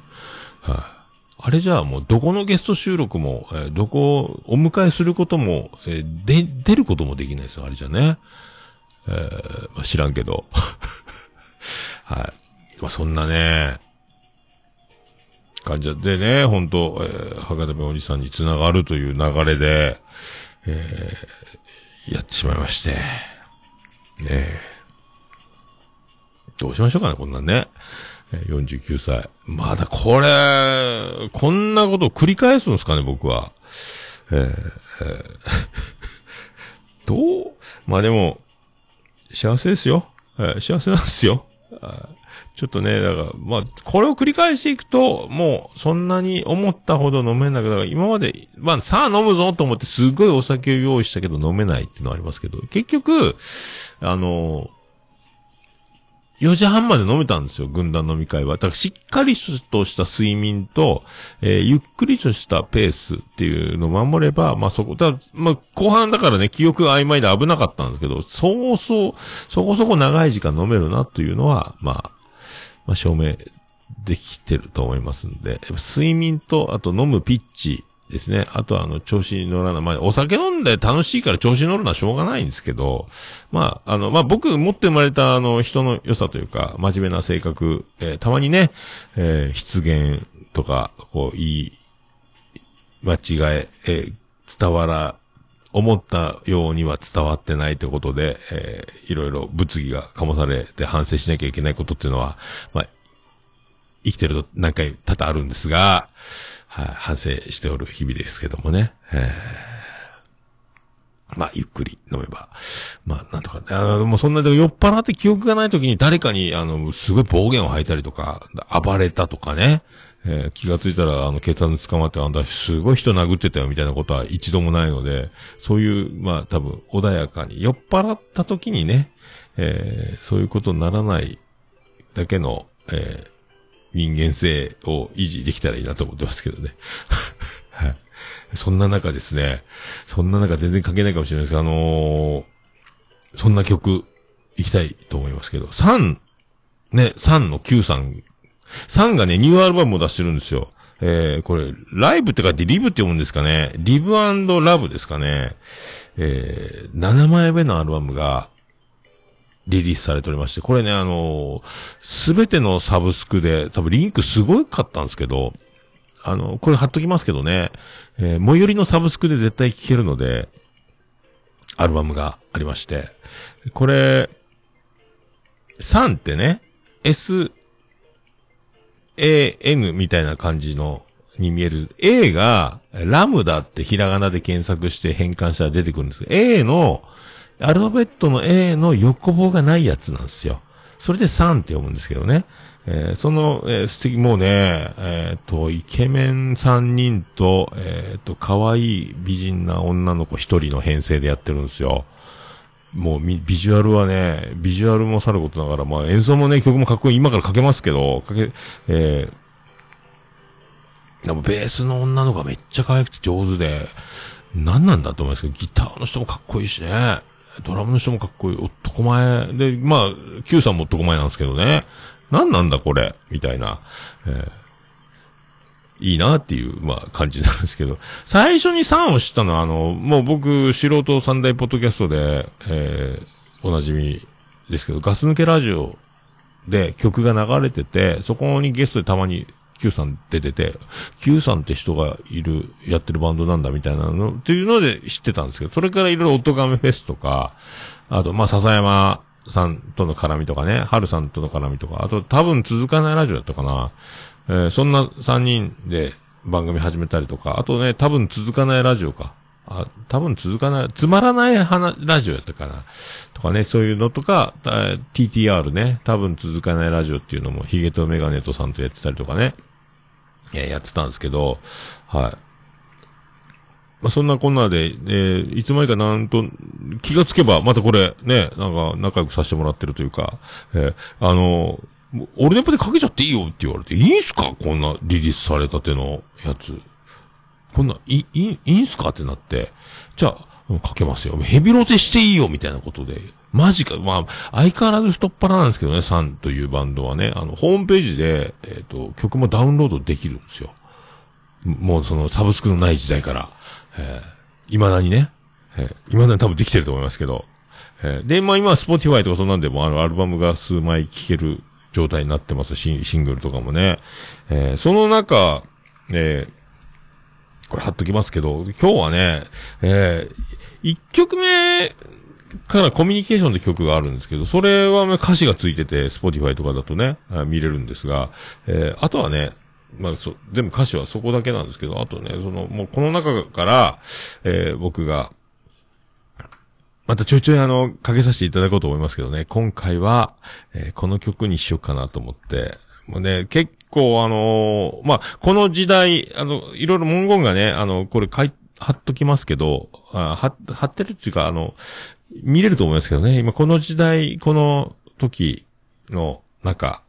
はい、ああれじゃあもう、どこのゲスト収録も、えーどこをお迎えすることも、えーで、出ることもできないですよ、あれじゃね。えーまあ、知らんけど。はい。まあ、そんなね、感じでね、本当えー、博多弁おじさんにつながるという流れで、えーやってしまいまして。ね。どうしましょうかね、こんなんね。49歳。まだこれ、こんなことを繰り返すんですかね、僕は。えーえー どう？まあでも、幸せですよ。えー幸せなんですよ。ちょっとね、だから、まあ、これを繰り返していくと、もう、そんなに思ったほど飲めなく、だから今まで、まあ、さあ飲むぞと思って、すごいお酒を用意したけど飲めないっていうのはありますけど、結局、あの、4時半まで飲めたんですよ、軍団飲み会は。だからしっかりとした睡眠と、えーゆっくりとしたペースっていうのを守れば、まあそこ、だまあ後半だからね、記憶が曖昧で危なかったんですけど、そうそう、そこそこ長い時間飲めるなというのは、まあ、まあ証明できてると思いますんで、睡眠と、あと飲むピッチですね。あとはあの、調子に乗らない。まあ、お酒飲んで楽しいから調子に乗るのはしょうがないんですけど、まあ、あの、まあ僕持って生まれたあの、人の良さというか、真面目な性格、えーたまにね、えー失言とか、こう、いい、間違え、えー伝わら、思ったようには伝わってないってことで、えーいろいろ物議が醸されて反省しなきゃいけないことっていうのは、まあ、生きてると何回多々あるんですが、反省しておる日々ですけどもね。えーまあ、ゆっくり飲めば。まあ、なんとか。あのもうそんなで酔っ払って記憶がない時に誰かに、あの、すごい暴言を吐いたりとか、暴れたとかね。えー気がついたら、あの、警察に捕まって、あんた、すごい人殴ってたよ、みたいなことは一度もないので、そういう、まあ、多分、穏やかに、酔っ払った時にね、えーそういうことにならないだけの、えー人間性を維持できたらいいなと思ってますけどね。はい。そんな中ですね、そんな中全然関係ないかもしれないですけど、あのーそんな曲、行きたいと思いますけど、3、ね、3の9さん、3がね、ニューアルバムを出してるんですよ。えー、これ、ライブって書いてリブって読むんですかね。リブラブですかね。えー、7枚目のアルバムが、リリースされておりまして、これね、あのすべてのサブスクで、多分リンクすごかったんですけど、あの、これ貼っときますけどね、えー最寄りのサブスクで絶対聴けるので、アルバムがありまして、これ、3ってね、S、A、N みたいな感じの、に見える。A が、ラムダってひらがなで検索して変換したら出てくるんですけど、A の、アルファベットの A の横棒がないやつなんですよ。それで3って読むんですけどね。えーその、えー素敵、もうね、えっ、と、イケメン3人と、えっ、と、可愛い美人な女の子1人の編成でやってるんですよ。もう、ビジュアルはね、ビジュアルもさることながら、まあ演奏もね、曲もかっこいい、今からかけますけど、かけ、えー、でもベースの女の子がめっちゃ可愛くて上手で、何なんだと思いますけど、ギターの人もかっこいいしね、ドラムの人もかっこいい、男前。で、まあ、Q さんも男前なんですけどね、何なんだこれ、みたいな、えーいいなっていう、まあ、感じなんですけど、最初に3を知ったのは、あの、もう僕、素人三大ポッドキャストで、えー、おなじみですけど、ガス抜けラジオで曲が流れてて、そこにゲストでたまに Q さん出てて、Q さんって人がいる、やってるバンドなんだみたいなの、っていうので知ってたんですけど、それからいろいろオトガメフェスとか、あと、まあ、笹山さんとの絡みとかね、春さんとの絡みとか、あと多分続かないラジオだったかな。えーそんな3人で番組始めたりとか、あとね、多分続かないラジオか。あ、多分続かない、つまらない話、ラジオやったかな。とかね、そういうのとか、TTR ね、多分続かないラジオっていうのも、ヒゲとメガネとさんとやってたりとかね、いや、ってたんですけど、はい。まあ、そんなこんなで、えーいつまにかなんと、気がつけば、またこれ、ね、なんか、仲良くさせてもらってるというか、えーあのもう俺ネポでかけちゃっていいよって言われて、いいんすか？こんなリリースされたてのやつ。こんな、い、い、いいんすか？ってなって、じゃあ、かけますよ。ヘビロテしていいよみたいなことで。マジか。まあ、相変わらず太っ腹なんですけどね、サンというバンドはね、あの、ホームページで、えっ、と、曲もダウンロードできるんですよ。もうそのサブスクのない時代から、えー、未だにね、えー、未だに多分できてると思いますけど、えーで、まあ今は Spotify とかそんなんでもあのアルバムが数枚聴ける状態になってますシングルとかもね。えーその中、えーこれ貼っときますけど、今日はね、えー、1曲目からコミュニケーションで曲があるんですけど、それはね歌詞がついてて、Spotify とかだとね、見れるんですが、えーあとはね、まあ、そ、全部歌詞はそこだけなんですけど、あとね、その、もうこの中から、えー僕が、またちょいちょいあの、かけさせていただこうと思いますけどね、今回は、えーこの曲にしようかなと思って、もうね、結構あのーまあ、この時代、あの、いろいろ文言がね、あの、これ書い、貼っときますけど、あ貼貼ってるっていうか、あの、見れると思いますけどね、今この時代、この時の、なんか、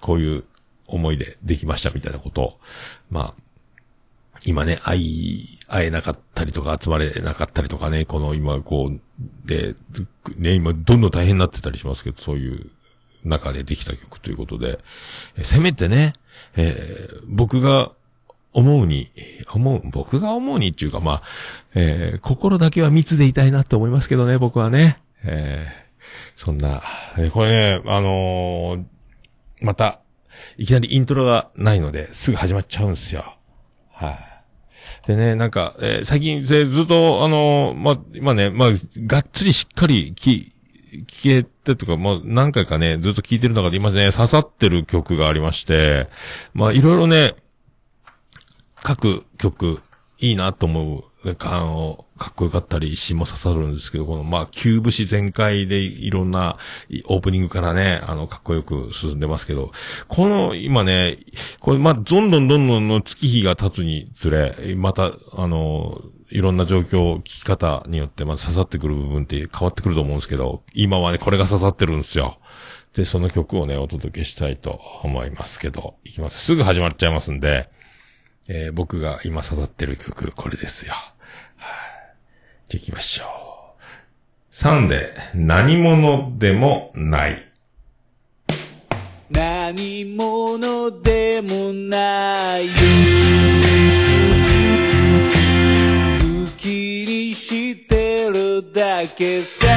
こういう思いでできましたみたいなことを、まあ、今ね、会い、会えなかったりとか集まれなかったりとかね、この今こう、で、ね、今どんどん大変になってたりしますけど、そういう中でできた曲ということで、せめてね、えー僕が思うに、思う、僕が思うにっていうか、まあ、えー心だけは密でいたいなと思いますけどね、僕はね。えーそんな、えーこれね、あのーまた、いきなりイントロがないので、すぐ始まっちゃうんですよ。はい。でね、なんか、えー最近、ずっと、あのーま、今ね、まあ、がっつりしっかりき、聞けてとか、まあ、何回かね、ずっと聞いてる中で今ね、刺さってる曲がありまして、まあ、いろいろね、各曲、いいなと思う、あの、かっこよかったり、詩も刺さるんですけど、この、まあ、旧武士全開でいろんな、オープニングからね、あの、かっこよく進んでますけど、この、今ね、これ、まあ、どんどんどんどんの月日が経つにつれ、また、あの、いろんな状況、聞き方によって、まあ、刺さってくる部分って変わってくると思うんですけど、今はね、これが刺さってるんですよ。で、その曲をね、お届けしたいと思いますけど、いきます。すぐ始まっちゃいますんで、えー僕が今刺さってる曲、これですよ。はい。じゃあ行きましょう。3で、何者でもない。何者でもないよ好きにしてるだけさ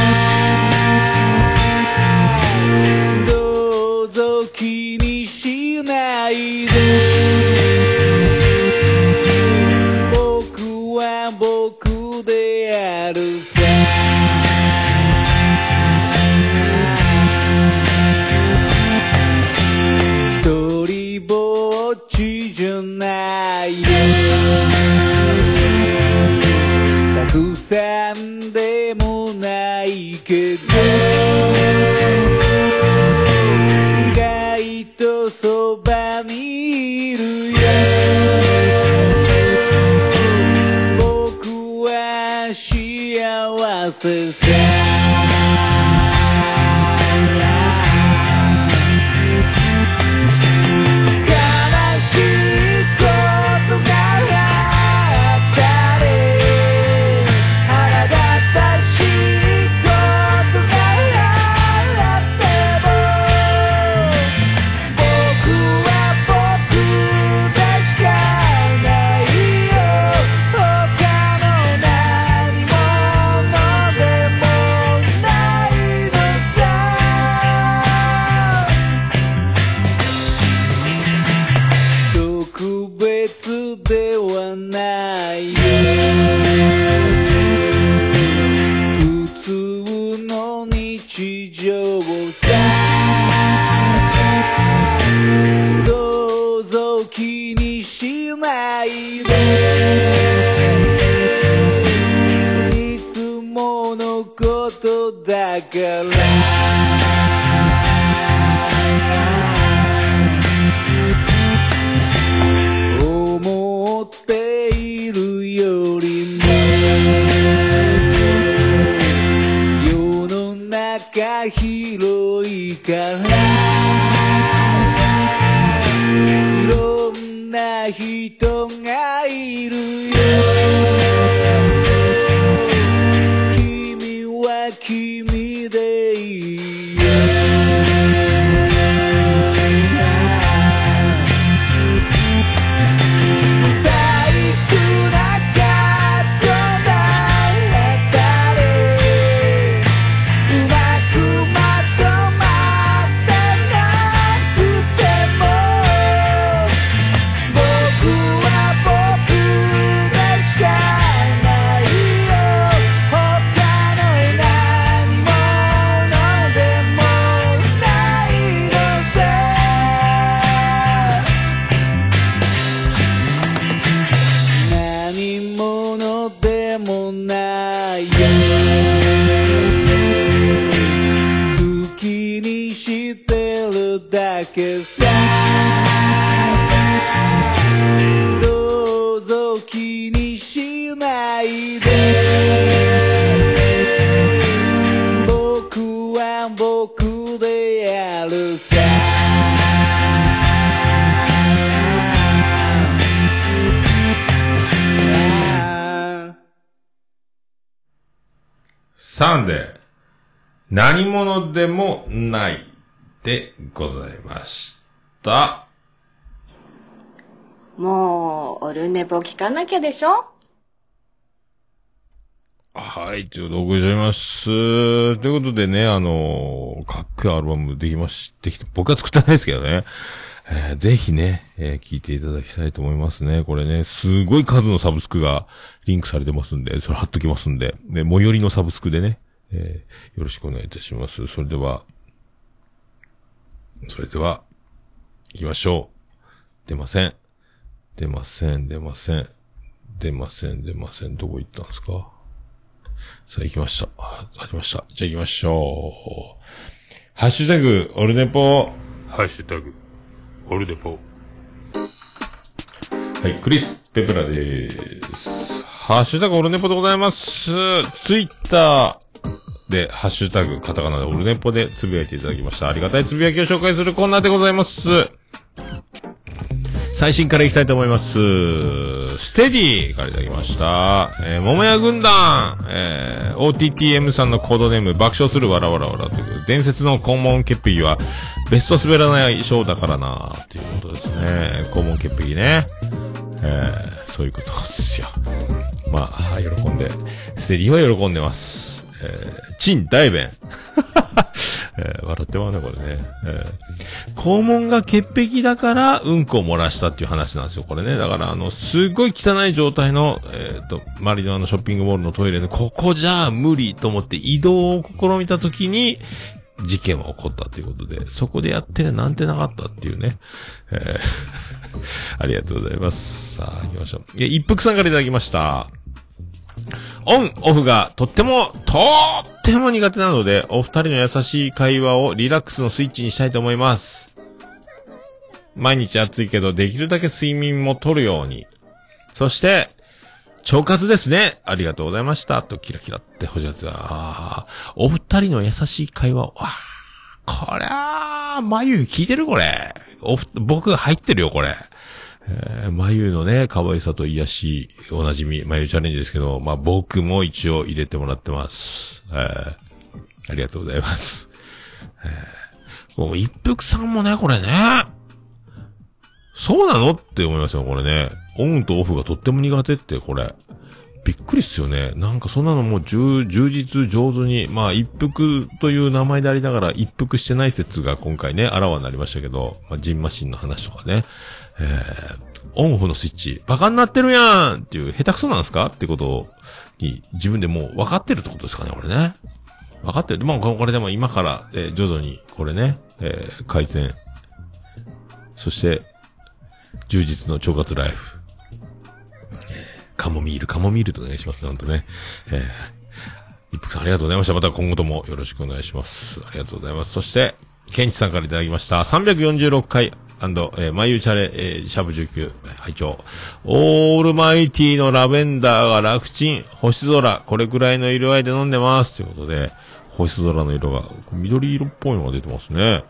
でもないでございました。もう、オルネポ聞かなきゃでしょ？はい、ということで、お送りしております。ということでね、あのーかっこいいアルバムできまし、できて、僕は作ってないですけどね。えーぜひね、えー聞いていただきたいと思いますね。これね、すごい数のサブスクがリンクされてますんで、それ貼っときますんで、ね、最寄りのサブスクでね、えーよろしくお願いいたします。それでは、それでは、行きましょう。出ません。出ません、出ません。出ません、出ません。どこ行ったんですか？さあ行きました。あ、ありました。じゃあ行きましょう。ハッシュタグ、オルネポ。ハッシュタグ、オルネポ。はい、クリス・ペプラです。ハッシュタグ、オルネポでございます。ツイッターで、ハッシュタグ、カタカナでオルネポでつぶやいていただきました。ありがたいつぶやきを紹介するコーナーでございます。最新からいきたいと思います。ステディからいただきました。えー、桃屋軍団、えー、OTTM さんのコードネーム、爆笑するわらわらわらという、伝説の肛門潔癖は、ベスト滑らないショーだからなっていうことですね。肛門潔癖ね。えー、そういうことですよ。まあ、喜んで、ステディは喜んでます。えー、チン大弁。えー笑ってまうね、これね。えー肛門が潔癖だから、うんこを漏らしたっていう話なんですよ、これね。だから、あの、すっごい汚い状態の、えっ、と、周りのあの、ショッピングモールのトイレで、ここじゃ無理と思って移動を試みたときに、事件は起こったということで、そこでやってなんてなかったっていうね。えー ありがとうございます。さあ、行きましょう。え、一服さんからいただきました。オン、オフがとっても、とっても苦手なので、お二人の優しい会話をリラックスのスイッチにしたいと思います。毎日暑いけど、できるだけ睡眠も取るように。そして、腸活ですね。ありがとうございました。と、キラキラって星があーお二人の優しい会話を、わーこりゃー、眉聞いてるこれ。お、僕入ってるよ、これ。えー、眉のね、可愛さと癒し、おなじみ、眉チャレンジですけど、まあ、僕も一応入れてもらってます。えー、ありがとうございます。えー、こう一服さんもね、これね、そうなの？って思いますよ、これね。オンとオフがとっても苦手って、これ。びっくりっすよね。なんかそんなのもう充実上手に、まあ一服という名前でありながら一服してない説が今回ね、あらわになりましたけど、まあジンマシンの話とかね。えー、オンオフのスイッチ、バカになってるやんっていう、下手くそなんですか？ってことに、自分でもう分かってるってことですかね、これね。分かってる。まあ、これでも今から、えー徐々に、これね、えー改善。そして、充実の腸活ライフ。カモミール、カモミールとお願いします、なんとね。えー、一服さんありがとうございました。また今後ともよろしくお願いします。ありがとうございます。そして、ケンチさんからいただきました。346回、アンドえー、マユチャレ、えーシャブ19、拝聴オールマイティのラベンダーが楽ちん、星空、これくらいの色合いで飲んでます。ということで、星空の色が、緑色っぽいのが出てますね。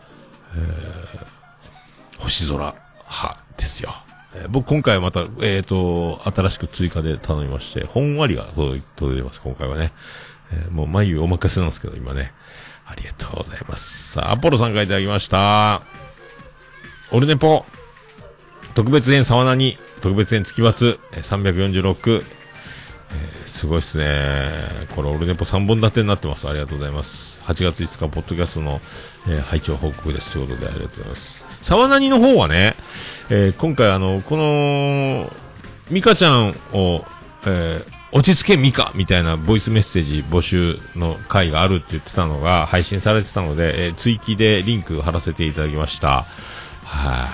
星空派ですよ。僕今回はまた、えっ、と、新しく追加で頼みまして、本割が届い届いてます、今回はね。えーもう眉お任せなんですけど、今ね。ありがとうございます。さあ、アポロさんからいただきました。オルネポ、特別編沢名に、特別編月罰、346、えすごいっすね。これ、オルネポ3本立てになってます。ありがとうございます。8月5日、ポッドキャストの、えー拝聴報告です。ということで、ありがとうございます。沢なにの方はね、えー今回あの、この、ミカちゃんを、えー落ち着けミカみたいなボイスメッセージ募集の回があるって言ってたのが配信されてたので、えー追記でリンク貼らせていただきました。は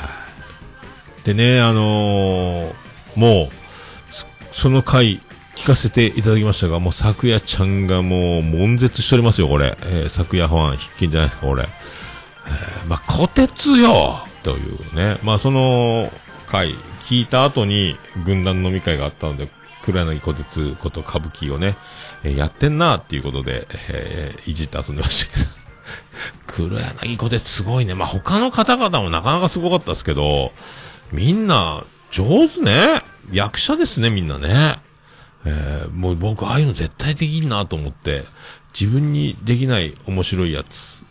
い。でね、あのーもう、そその回聞かせていただきましたが、もう昨夜ちゃんがもう悶絶しておりますよ、これ。えー、昨夜ファン必見じゃないですか、これ。えーまあ、小鉄よというね。まあ、その回聞いた後に軍団飲み会があったので、黒柳小鉄こと歌舞伎をね、えーやってんなっていうことで、えーいじって遊んでましたけど。黒柳小鉄すごいね。まあ、他の方々もなかなかすごかったですけど、みんな上手ね。役者ですね、みんなね。えーもう僕、ああいうの絶対できんなと思って、自分にできない面白いやつ。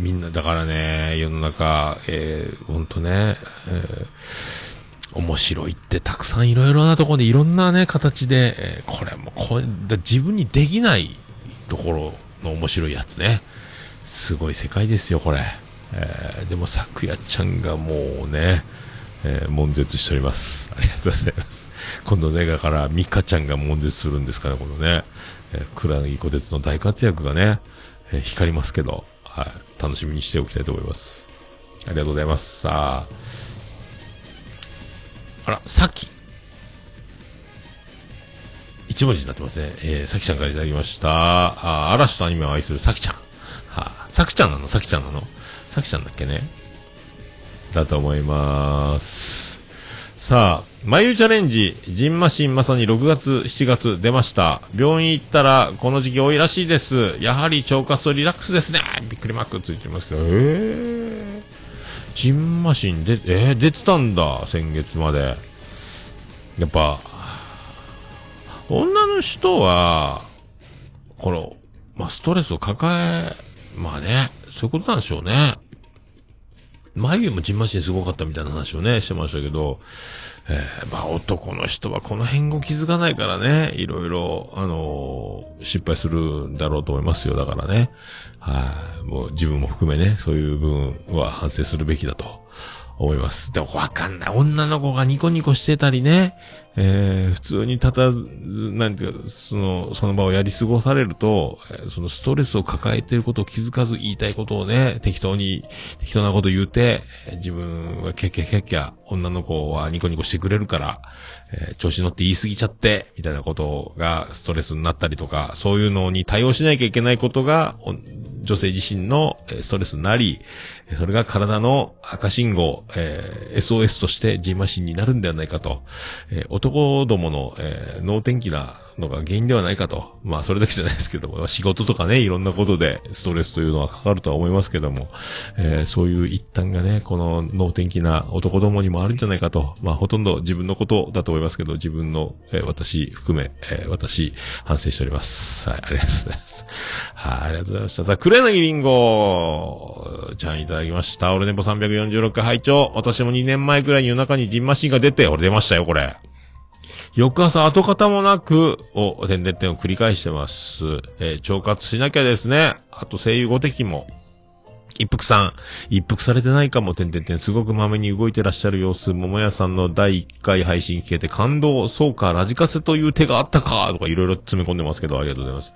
みんな、だからね、世の中、えー、ほんとね、えー面白いってたくさんいろいろなところでいろんなね、形で、えーこれもこれ、自分にできないところの面白いやつね。すごい世界ですよ、これ。えーでも、咲夜ちゃんがもうね、えー悶絶しております。ありがとうございます。今度ね、だから、ミカちゃんが悶絶するんですから、このね、えー、倉木小鉄の大活躍がね、えー光りますけど、はい、楽しみにしておきたいと思います。ありがとうございます。さあ、あら、さき。一文字になってますね。えー、さきちゃんからいただきました。あ嵐とアニメを愛するさきちゃん。はあ、さきちゃんなの？さきちゃんなの？さきちゃんだっけね？だと思います。さあ、眉チャレンジ、ジンマシンまさに6月、7月出ました。病院行ったら、この時期多いらしいです。やはり腸活とリラックスですね。びっくりマークついてますけど、えー、ジンマシンで、えー、出てたんだ、先月まで。やっぱ、女の人は、この、まあ、ストレスを抱え、まあね、そういうことなんでしょうね。眉毛もジンマシンすごかったみたいな話をね、してましたけど、えーまあ男の人はこの辺を気づかないからね、いろいろ、あのー失敗するんだろうと思いますよ、だからね。はい、もう自分も含めね、そういう部分は反省するべきだと。思います。でもわかんない。女の子がニコニコしてたりね、えー普通にたた、なんていうか、その、その場をやり過ごされると、そのストレスを抱えていることを気づかず言いたいことをね、適当に、適当なこと言うて、自分はキャッキャキャッキャ、女の子はニコニコしてくれるから、えー調子乗って言い過ぎちゃって、みたいなことがストレスになったりとか、そういうのに対応しなきゃいけないことが、女性自身のストレスになり、それが体の赤信号、えー SOS としてジンマシンになるんではないかと、えー男どもの、えー脳天気なのが原因ではないかと。まあ、それだけじゃないですけども、仕事とかね、いろんなことでストレスというのはかかるとは思いますけども、えーそういう一端がね、この脳天気な男どもにもあるんじゃないかと。まあ、ほとんど自分のことだと思いますけど、自分の、えー私含め、えー私、反省しております。はい、ありがとうございます。はい、ありがとうございました。ナギリンゴちゃんいただきました。俺ネポ346回拝聴私も2年前くらいに夜中にジンマシンが出て、俺出ましたよ、これ。翌朝跡形もなく、を、点々点を繰り返してます。えー腸活しなきゃですね。あと声優5敵も。一服さん。一服されてないかも、点々点。すごくまめに動いてらっしゃる様子。桃屋さんの第1回配信聞けて感動。そうか、ラジカセという手があったか。とかいろいろ詰め込んでますけど、ありがとうございます。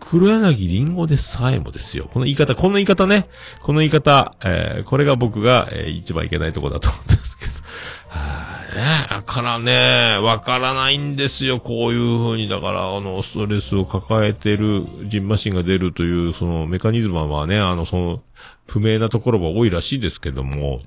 黒柳りんごでさえもですよ。この言い方、この言い方ね。この言い方、えーこれが僕が、えー一番いけないとこだと思ってますけど。ねだからね、わからないんですよ。こういう風に、だから、あの、ストレスを抱えてる、ジンマシンが出るという、その、メカニズムはね、あの、その、不明なところが多いらしいですけども、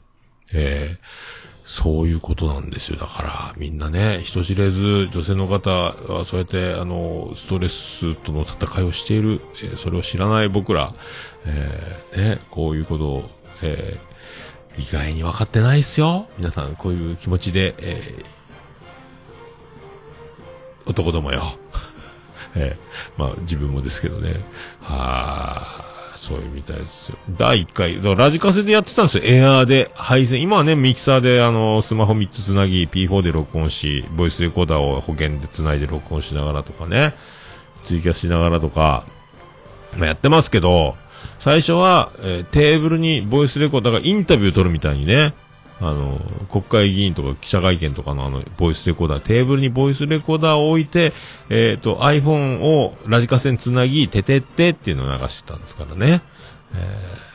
えーそういうことなんですよ。だから、みんなね、人知れず、女性の方は、そうやって、あの、ストレスとの戦いをしている、えーそれを知らない僕ら、えーね、こういうことを、えー意外に分かってないっすよ。皆さん、こういう気持ちで、えー男どもよ。えーまあ、自分もですけどね。はあ、そういうみたいですよ。第1回、ラジカセでやってたんですよ。エアーで、配線。今はね、ミキサーで、あの、スマホ3つつなぎ、P4 で録音し、ボイスレコーダーを保険でつないで録音しながらとかね。追加しながらとか、まあ、やってますけど、最初は、えーテーブルにボイスレコーダーがインタビュー撮るみたいにね、あの、国会議員とか記者会見とかのあの、ボイスレコーダー、テーブルにボイスレコーダーを置いて、えっ、と、iPhone をラジカセにつなぎ、ててってっていうのを流してたんですからね。えー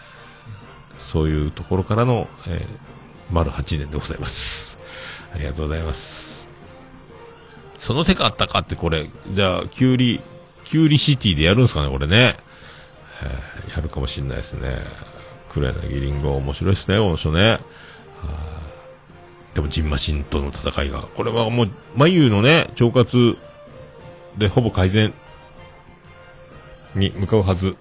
そういうところからの、えー丸8年でございます。ありがとうございます。その手があったかってこれ、じゃあ、キュウリ、キュウリシティでやるんですかね、これね。えーやるかもしれないですね。黒柳りんご面白いですね、この人ね。はあでも、ジンマシンとの戦いが。これはもう、眉のね、腸活でほぼ改善に向かうはず。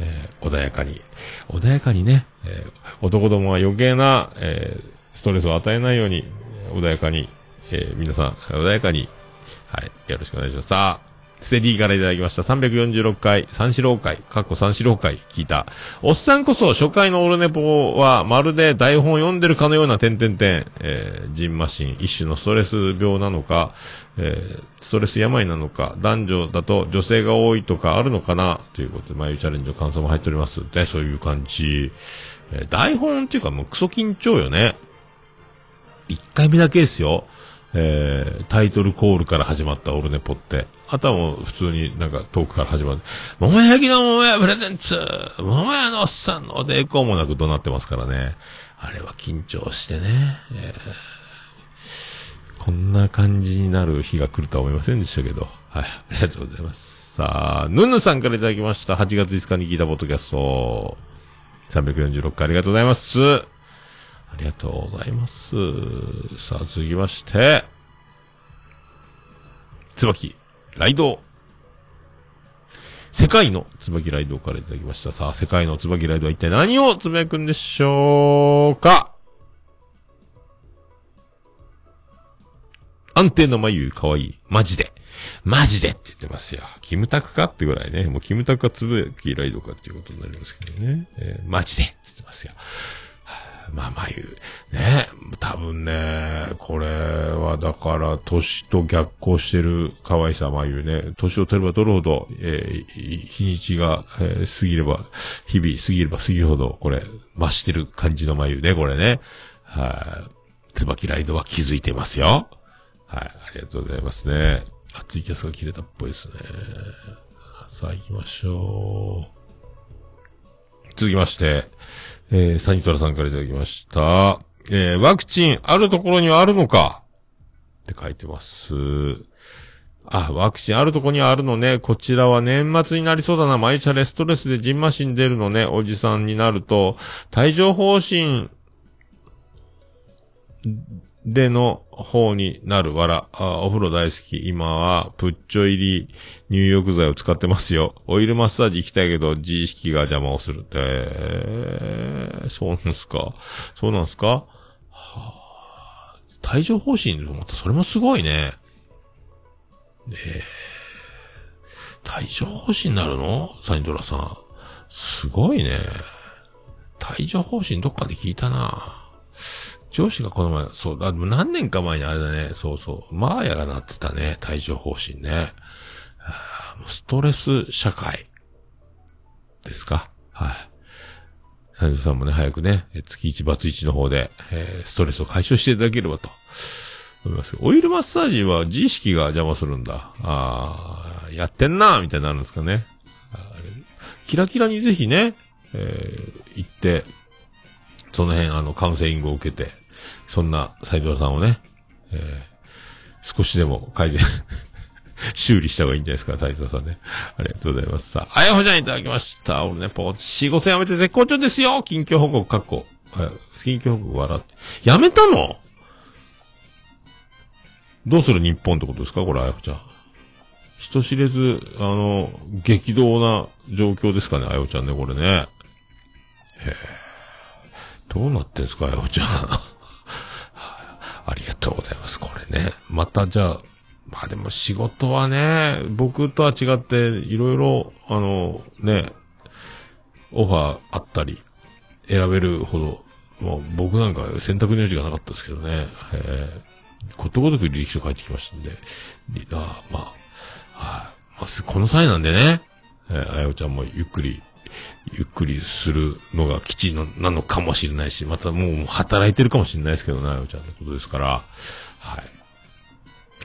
えー穏やかに。穏やかにね、えー男どもは余計な、えーストレスを与えないように、穏やかに、え皆さん、穏やかにはい。よろしくお願いします。さあ、ステディからいただきました。346回、三四郎会、過去三四郎会、聞いた。おっさんこそ初回のオルネポは、まるで台本を読んでるかのような点々点、えー、ジンマシン、一種のストレス病なのか、えー、ストレス病なのか、男女だと女性が多いとかあるのかな、ということで、眉チャレンジの感想も入っております。で、そういう感じ。えー台本っていうかもうクソ緊張よね。一回目だけですよ。えー、タイトルコールから始まったオルネポって。あとはもう普通になんかトークから始まる。桃焼きの桃屋プレゼンツ桃屋のおっさんのおでこもなく怒鳴ってますからね。あれは緊張してね。えーこんな感じになる日が来るとは思いませんでしたけど。はい。ありがとうございます。さあ、ヌンヌさんからいただきました。8月5日に聞いたポッドキャスト。346回ありがとうございます。ありがとうございます。さあ、続きまして、椿、ライド。世界の椿ライドからいただきました。さあ、世界の椿ライドは一体何をつぶやくんでしょうか？安定の眉かわいい。マジで。マジでって言ってますよ。キムタクかってぐらいね。もうキムタクかつぶやきライドかっていうことになりますけどね。えーマジでって言ってますよ。まあ、眉。ね。多分ね、これはだから、年と逆行してる可愛さ眉ね。年を取れば取るほど、えー日にちが、えー過ぎれば、日々過ぎれば過ぎるほど、これ、増してる感じの眉ね、これね。はい。椿ライドは気づいてますよ。はい。ありがとうございますね。熱いキャスが切れたっぽいですね。さあ行きましょう。続きまして、えー、サニトラさんから頂きました。えー、ワクチンあるところにはあるのかって書いてます。あ、ワクチンあるとこにあるのね。こちらは年末になりそうだな。毎日レストレスでジンマシン出るのね。おじさんになると、帯状方針での方になるわら。お風呂大好き。今は、プッチョ入り入浴剤を使ってますよ。オイルマッサージ行きたいけど、自意識が邪魔をする。えー、そうなんすか。そうなんすかはあ、帯状疱疹またそれもすごいね。えー、帯状疱疹になるの？サニドラさん。すごいね。帯状疱疹どっかで聞いたな。上司がこの前、そう、だ、何年か前にあれだね、そうそう、マーヤがなってたね、帯状疱疹ね。ストレス社会。ですか？はい。サンジさんもね、早くね、月1バツ1の方で、えーストレスを解消していただければと思います。オイルマッサージは自意識が邪魔するんだ。ああ、やってんなみたいになるんですかね。キラキラにぜひね、えー行って、その辺、あの、カウンセリングを受けて、そんな斉藤さんをね、えー少しでも改善、修理した方がいいんじゃないですか、斉藤さんね。ありがとうございます。さあ、あやほちゃんいただきました。俺ね、ポ仕事辞めて絶好調ですよ近況報告、かっこ。はい近況報告笑って。辞めたの？どうする日本ってことですか？これ、あやほちゃん。人知れず、あの、激動な状況ですかね、あやほちゃんね、これね。へえ。どうなってんすか、あやほちゃん。ありがとうございます。これね。またじゃあ、まあでも仕事はね、僕とは違って、いろいろ、あの、ね、オファーあったり、選べるほど、もう僕なんか選択の余地がなかったですけどね。えーことごとく履歴書書いてきましたんで、あまあ、はい、まあ、この際なんでね、えー、あやおちゃんもゆっくり、ゆっくりするのが基地のなのかもしれないし、またもう働いてるかもしれないですけどね、あやおちゃんのことですから、はい。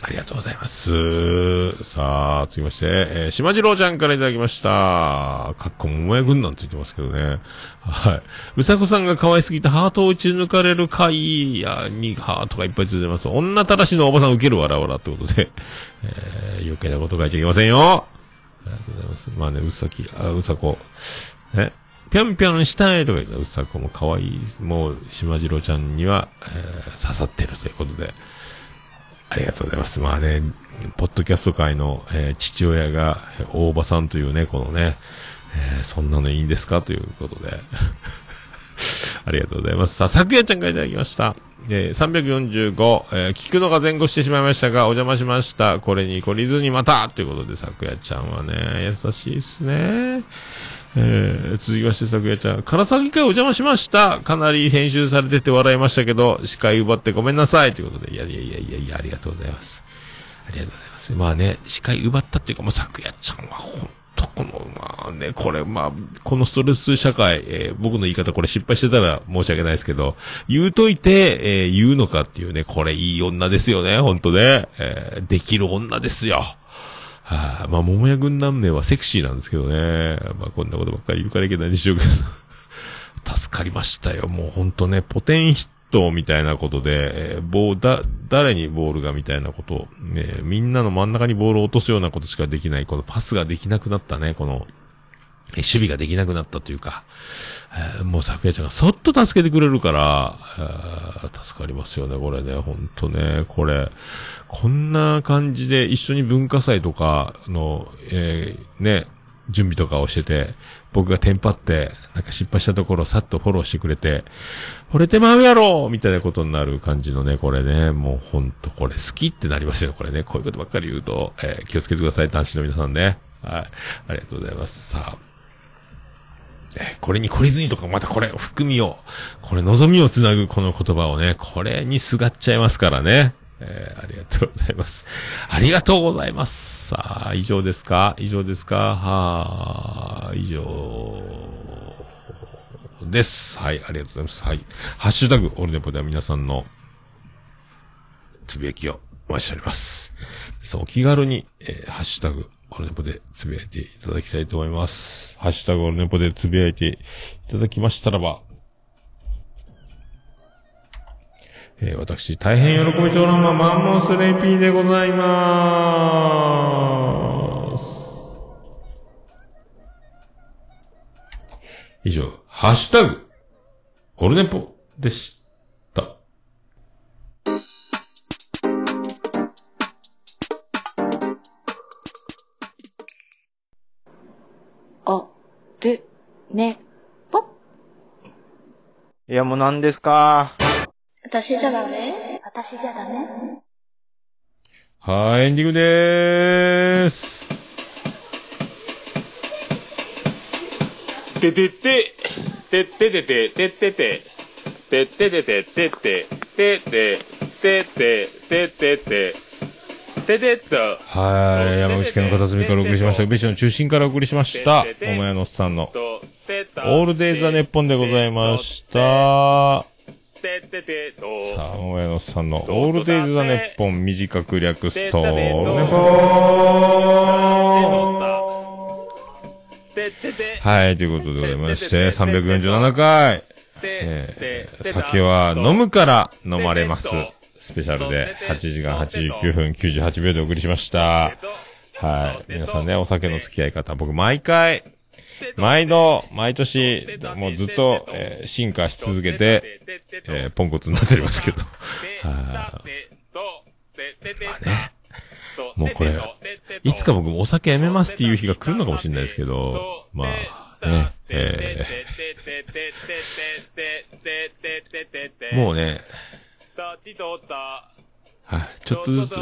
ありがとうございます。さあ、続きまして、えー、島次郎ちゃんからいただきました。かっこ桃屋軍団ついてますけどね。はい。うさこさんが可愛すぎてハートを打ち抜かれる回やにハートがいっぱいついてます。女たらしのおばさん受けるわらわらってことで、えー、余計なこと書いちゃいけませんよ。ありがとうございます。まあね、うさき、あ、うさこ、え、ぴょんぴょんしたいとか言ったうさこも可愛い、もう、島次郎ちゃんには、えー刺さってるということで、ありがとうございます。まあね、ポッドキャスト界の、えー父親がえ大場さんというね、このね、えーそんなのいいんですか？ということで。ありがとうございます。さあ、昨夜ちゃんからいただきました。えー、345、えー聞くのが前後してしまいましたが、お邪魔しました。これに懲りずにまたということで、咲夜ちゃんはね、優しいですね。えー、続きまして、咲夜ちゃん。唐崎会お邪魔しました。かなり編集されてて笑いましたけど、司会奪ってごめんなさい。ということで、いやいやいやいやいや、ありがとうございます。ありがとうございます。まあね、司会奪ったっていうか、もう咲夜ちゃんは本当この、まあね、これ、まあ、このストレス社会、えー僕の言い方これ失敗してたら申し訳ないですけど、言うといて、えー言うのかっていうね、これいい女ですよね、本当ね。えーできる女ですよ。はあ、まあ、桃屋軍団名はセクシーなんですけどね。まあ、こんなことばっかり言うからいけないんでしょうけど。助かりましたよ。もうほんとね、ポテンヒトみたいなことで、えーボーだ、誰にボールがみたいなこと、ね、みんなの真ん中にボールを落とすようなことしかできない、このパスができなくなったね、この、え守備ができなくなったというか、えーもう昨夜ちゃんがそっと助けてくれるから、えー助かりますよね、これね、ほんとね、これ、こんな感じで一緒に文化祭とかの、えーね、準備とかをしてて、僕がテンパって、なんか失敗したところをさっとフォローしてくれて、惚れてまうやろみたいなことになる感じのね、これね、もうほんとこれ好きってなりますよ、これね。こういうことばっかり言うと、えー気をつけてください、男子の皆さんね。はい。ありがとうございます。さあ、えこれに懲りずにとか、またこれ、含みを、これ、望みをつなぐこの言葉をね、これにすがっちゃいますからね。えーありがとうございます。ありがとうございます。さあ、以上ですか？以上ですか？はあ、以上です。はい、ありがとうございます。はい。ハッシュタグ、オルネポでは皆さんの、つぶやきをお待ちしております。そう、お気軽に、えーハッシュタグ、オルネポでつぶやいていただきたいと思います。ハッシュタグ、オルネポでつぶやいていただきましたらば、えー私、大変喜び長男はマンモスレイピーでございます。以上、ハッシュタグ、オルネポでした。お、る、ね、ぽ。いやもう何ですか？私じゃダメ？はい、エンディングでーす。ててて、てっててて、てってて、てっててて、てって、てって、てって、てってて、ててっと。はい、山口県の片隅からお送りしました。宇部市の中心からお送りしました。桃屋のおっさんの、オールデイザネッポンでございました。てっててと。さあ、桃屋のさんの、オールデイズ・ザ・ネッポン短く略すと、ネポはい、ということでございまして、347回、えー酒は飲むから飲まれます。スペシャルで8時間89分98秒でお送りしました。はい。皆さんね、お酒の付き合い方、僕毎回、毎度、毎年、もうずっと、えー進化し続けて、えーポンコツになっておりますけど。はい。もうこれ、いつか僕もお酒やめますっていう日が来るのかもしれないですけど、まあ、ね、えー。もうね、はい、ちょっとずつ、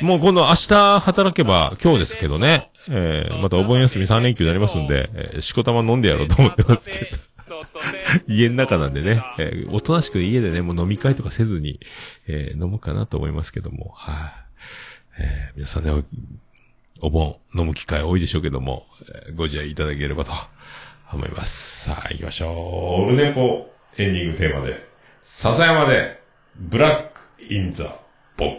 もう今度明日働けば今日ですけどね、えー、またお盆休み3連休になりますんで、えー、しこたま飲んでやろうと思ってますけど。家の中なんでね、えーおとなしく家でね、もう飲み会とかせずに、えー飲むかなと思いますけども、はい、えー皆さんね、おお盆飲む機会多いでしょうけども、えーご自愛いただければと思います。さあ、行きましょう。オルネポエンディングテーマで、笹山で、ブラックインザボ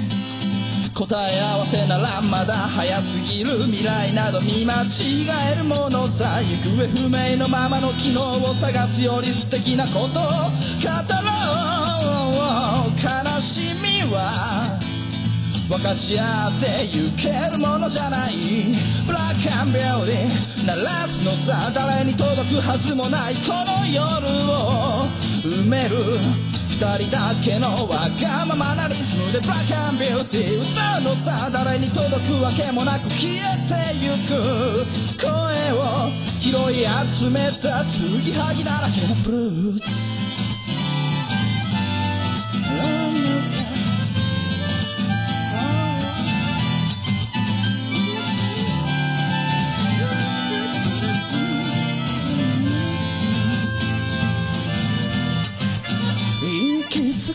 答え合わせならまだ早すぎる未来など見間違えるものさ行方不明のままの昨日を探すより素敵なことを語ろう。悲しみは分かち合ってゆけるものじゃない。ブラックアンビューティー鳴らすのさ誰に届くはずもないこの夜を埋める。二人だけのわがままなリズムでブラックアンビューティー歌うのさ誰に届くわけもなく消えてゆく声を拾い集めた継ぎはぎだらけのブルース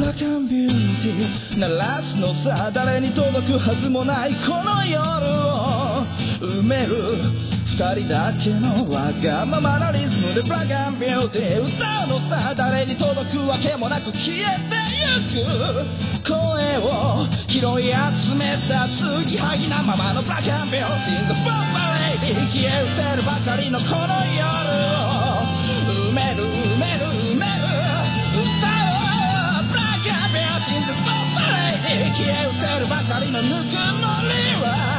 ラックアンビューティー鳴らすのさ誰に届くはずもないこの夜を埋める二人だけのわがままなリズムでブラックアンビューティー歌うのさ誰に届くわけもなく消えてゆく。声を拾い集めた継ぎはぎなままのブラックアンビューティー。The f o r Lady 消え失せるばかりのこの夜を埋める埋める。るばかりのぬくもりは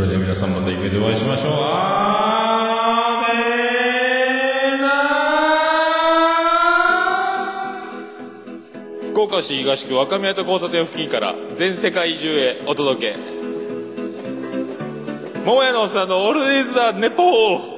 それでは皆さんまた夢でお会いしましょう。あーー。福岡市東区若宮と交差点付近から全世界中へお届け。桃屋のおっさんのオールディーズ・ザ・ネポー。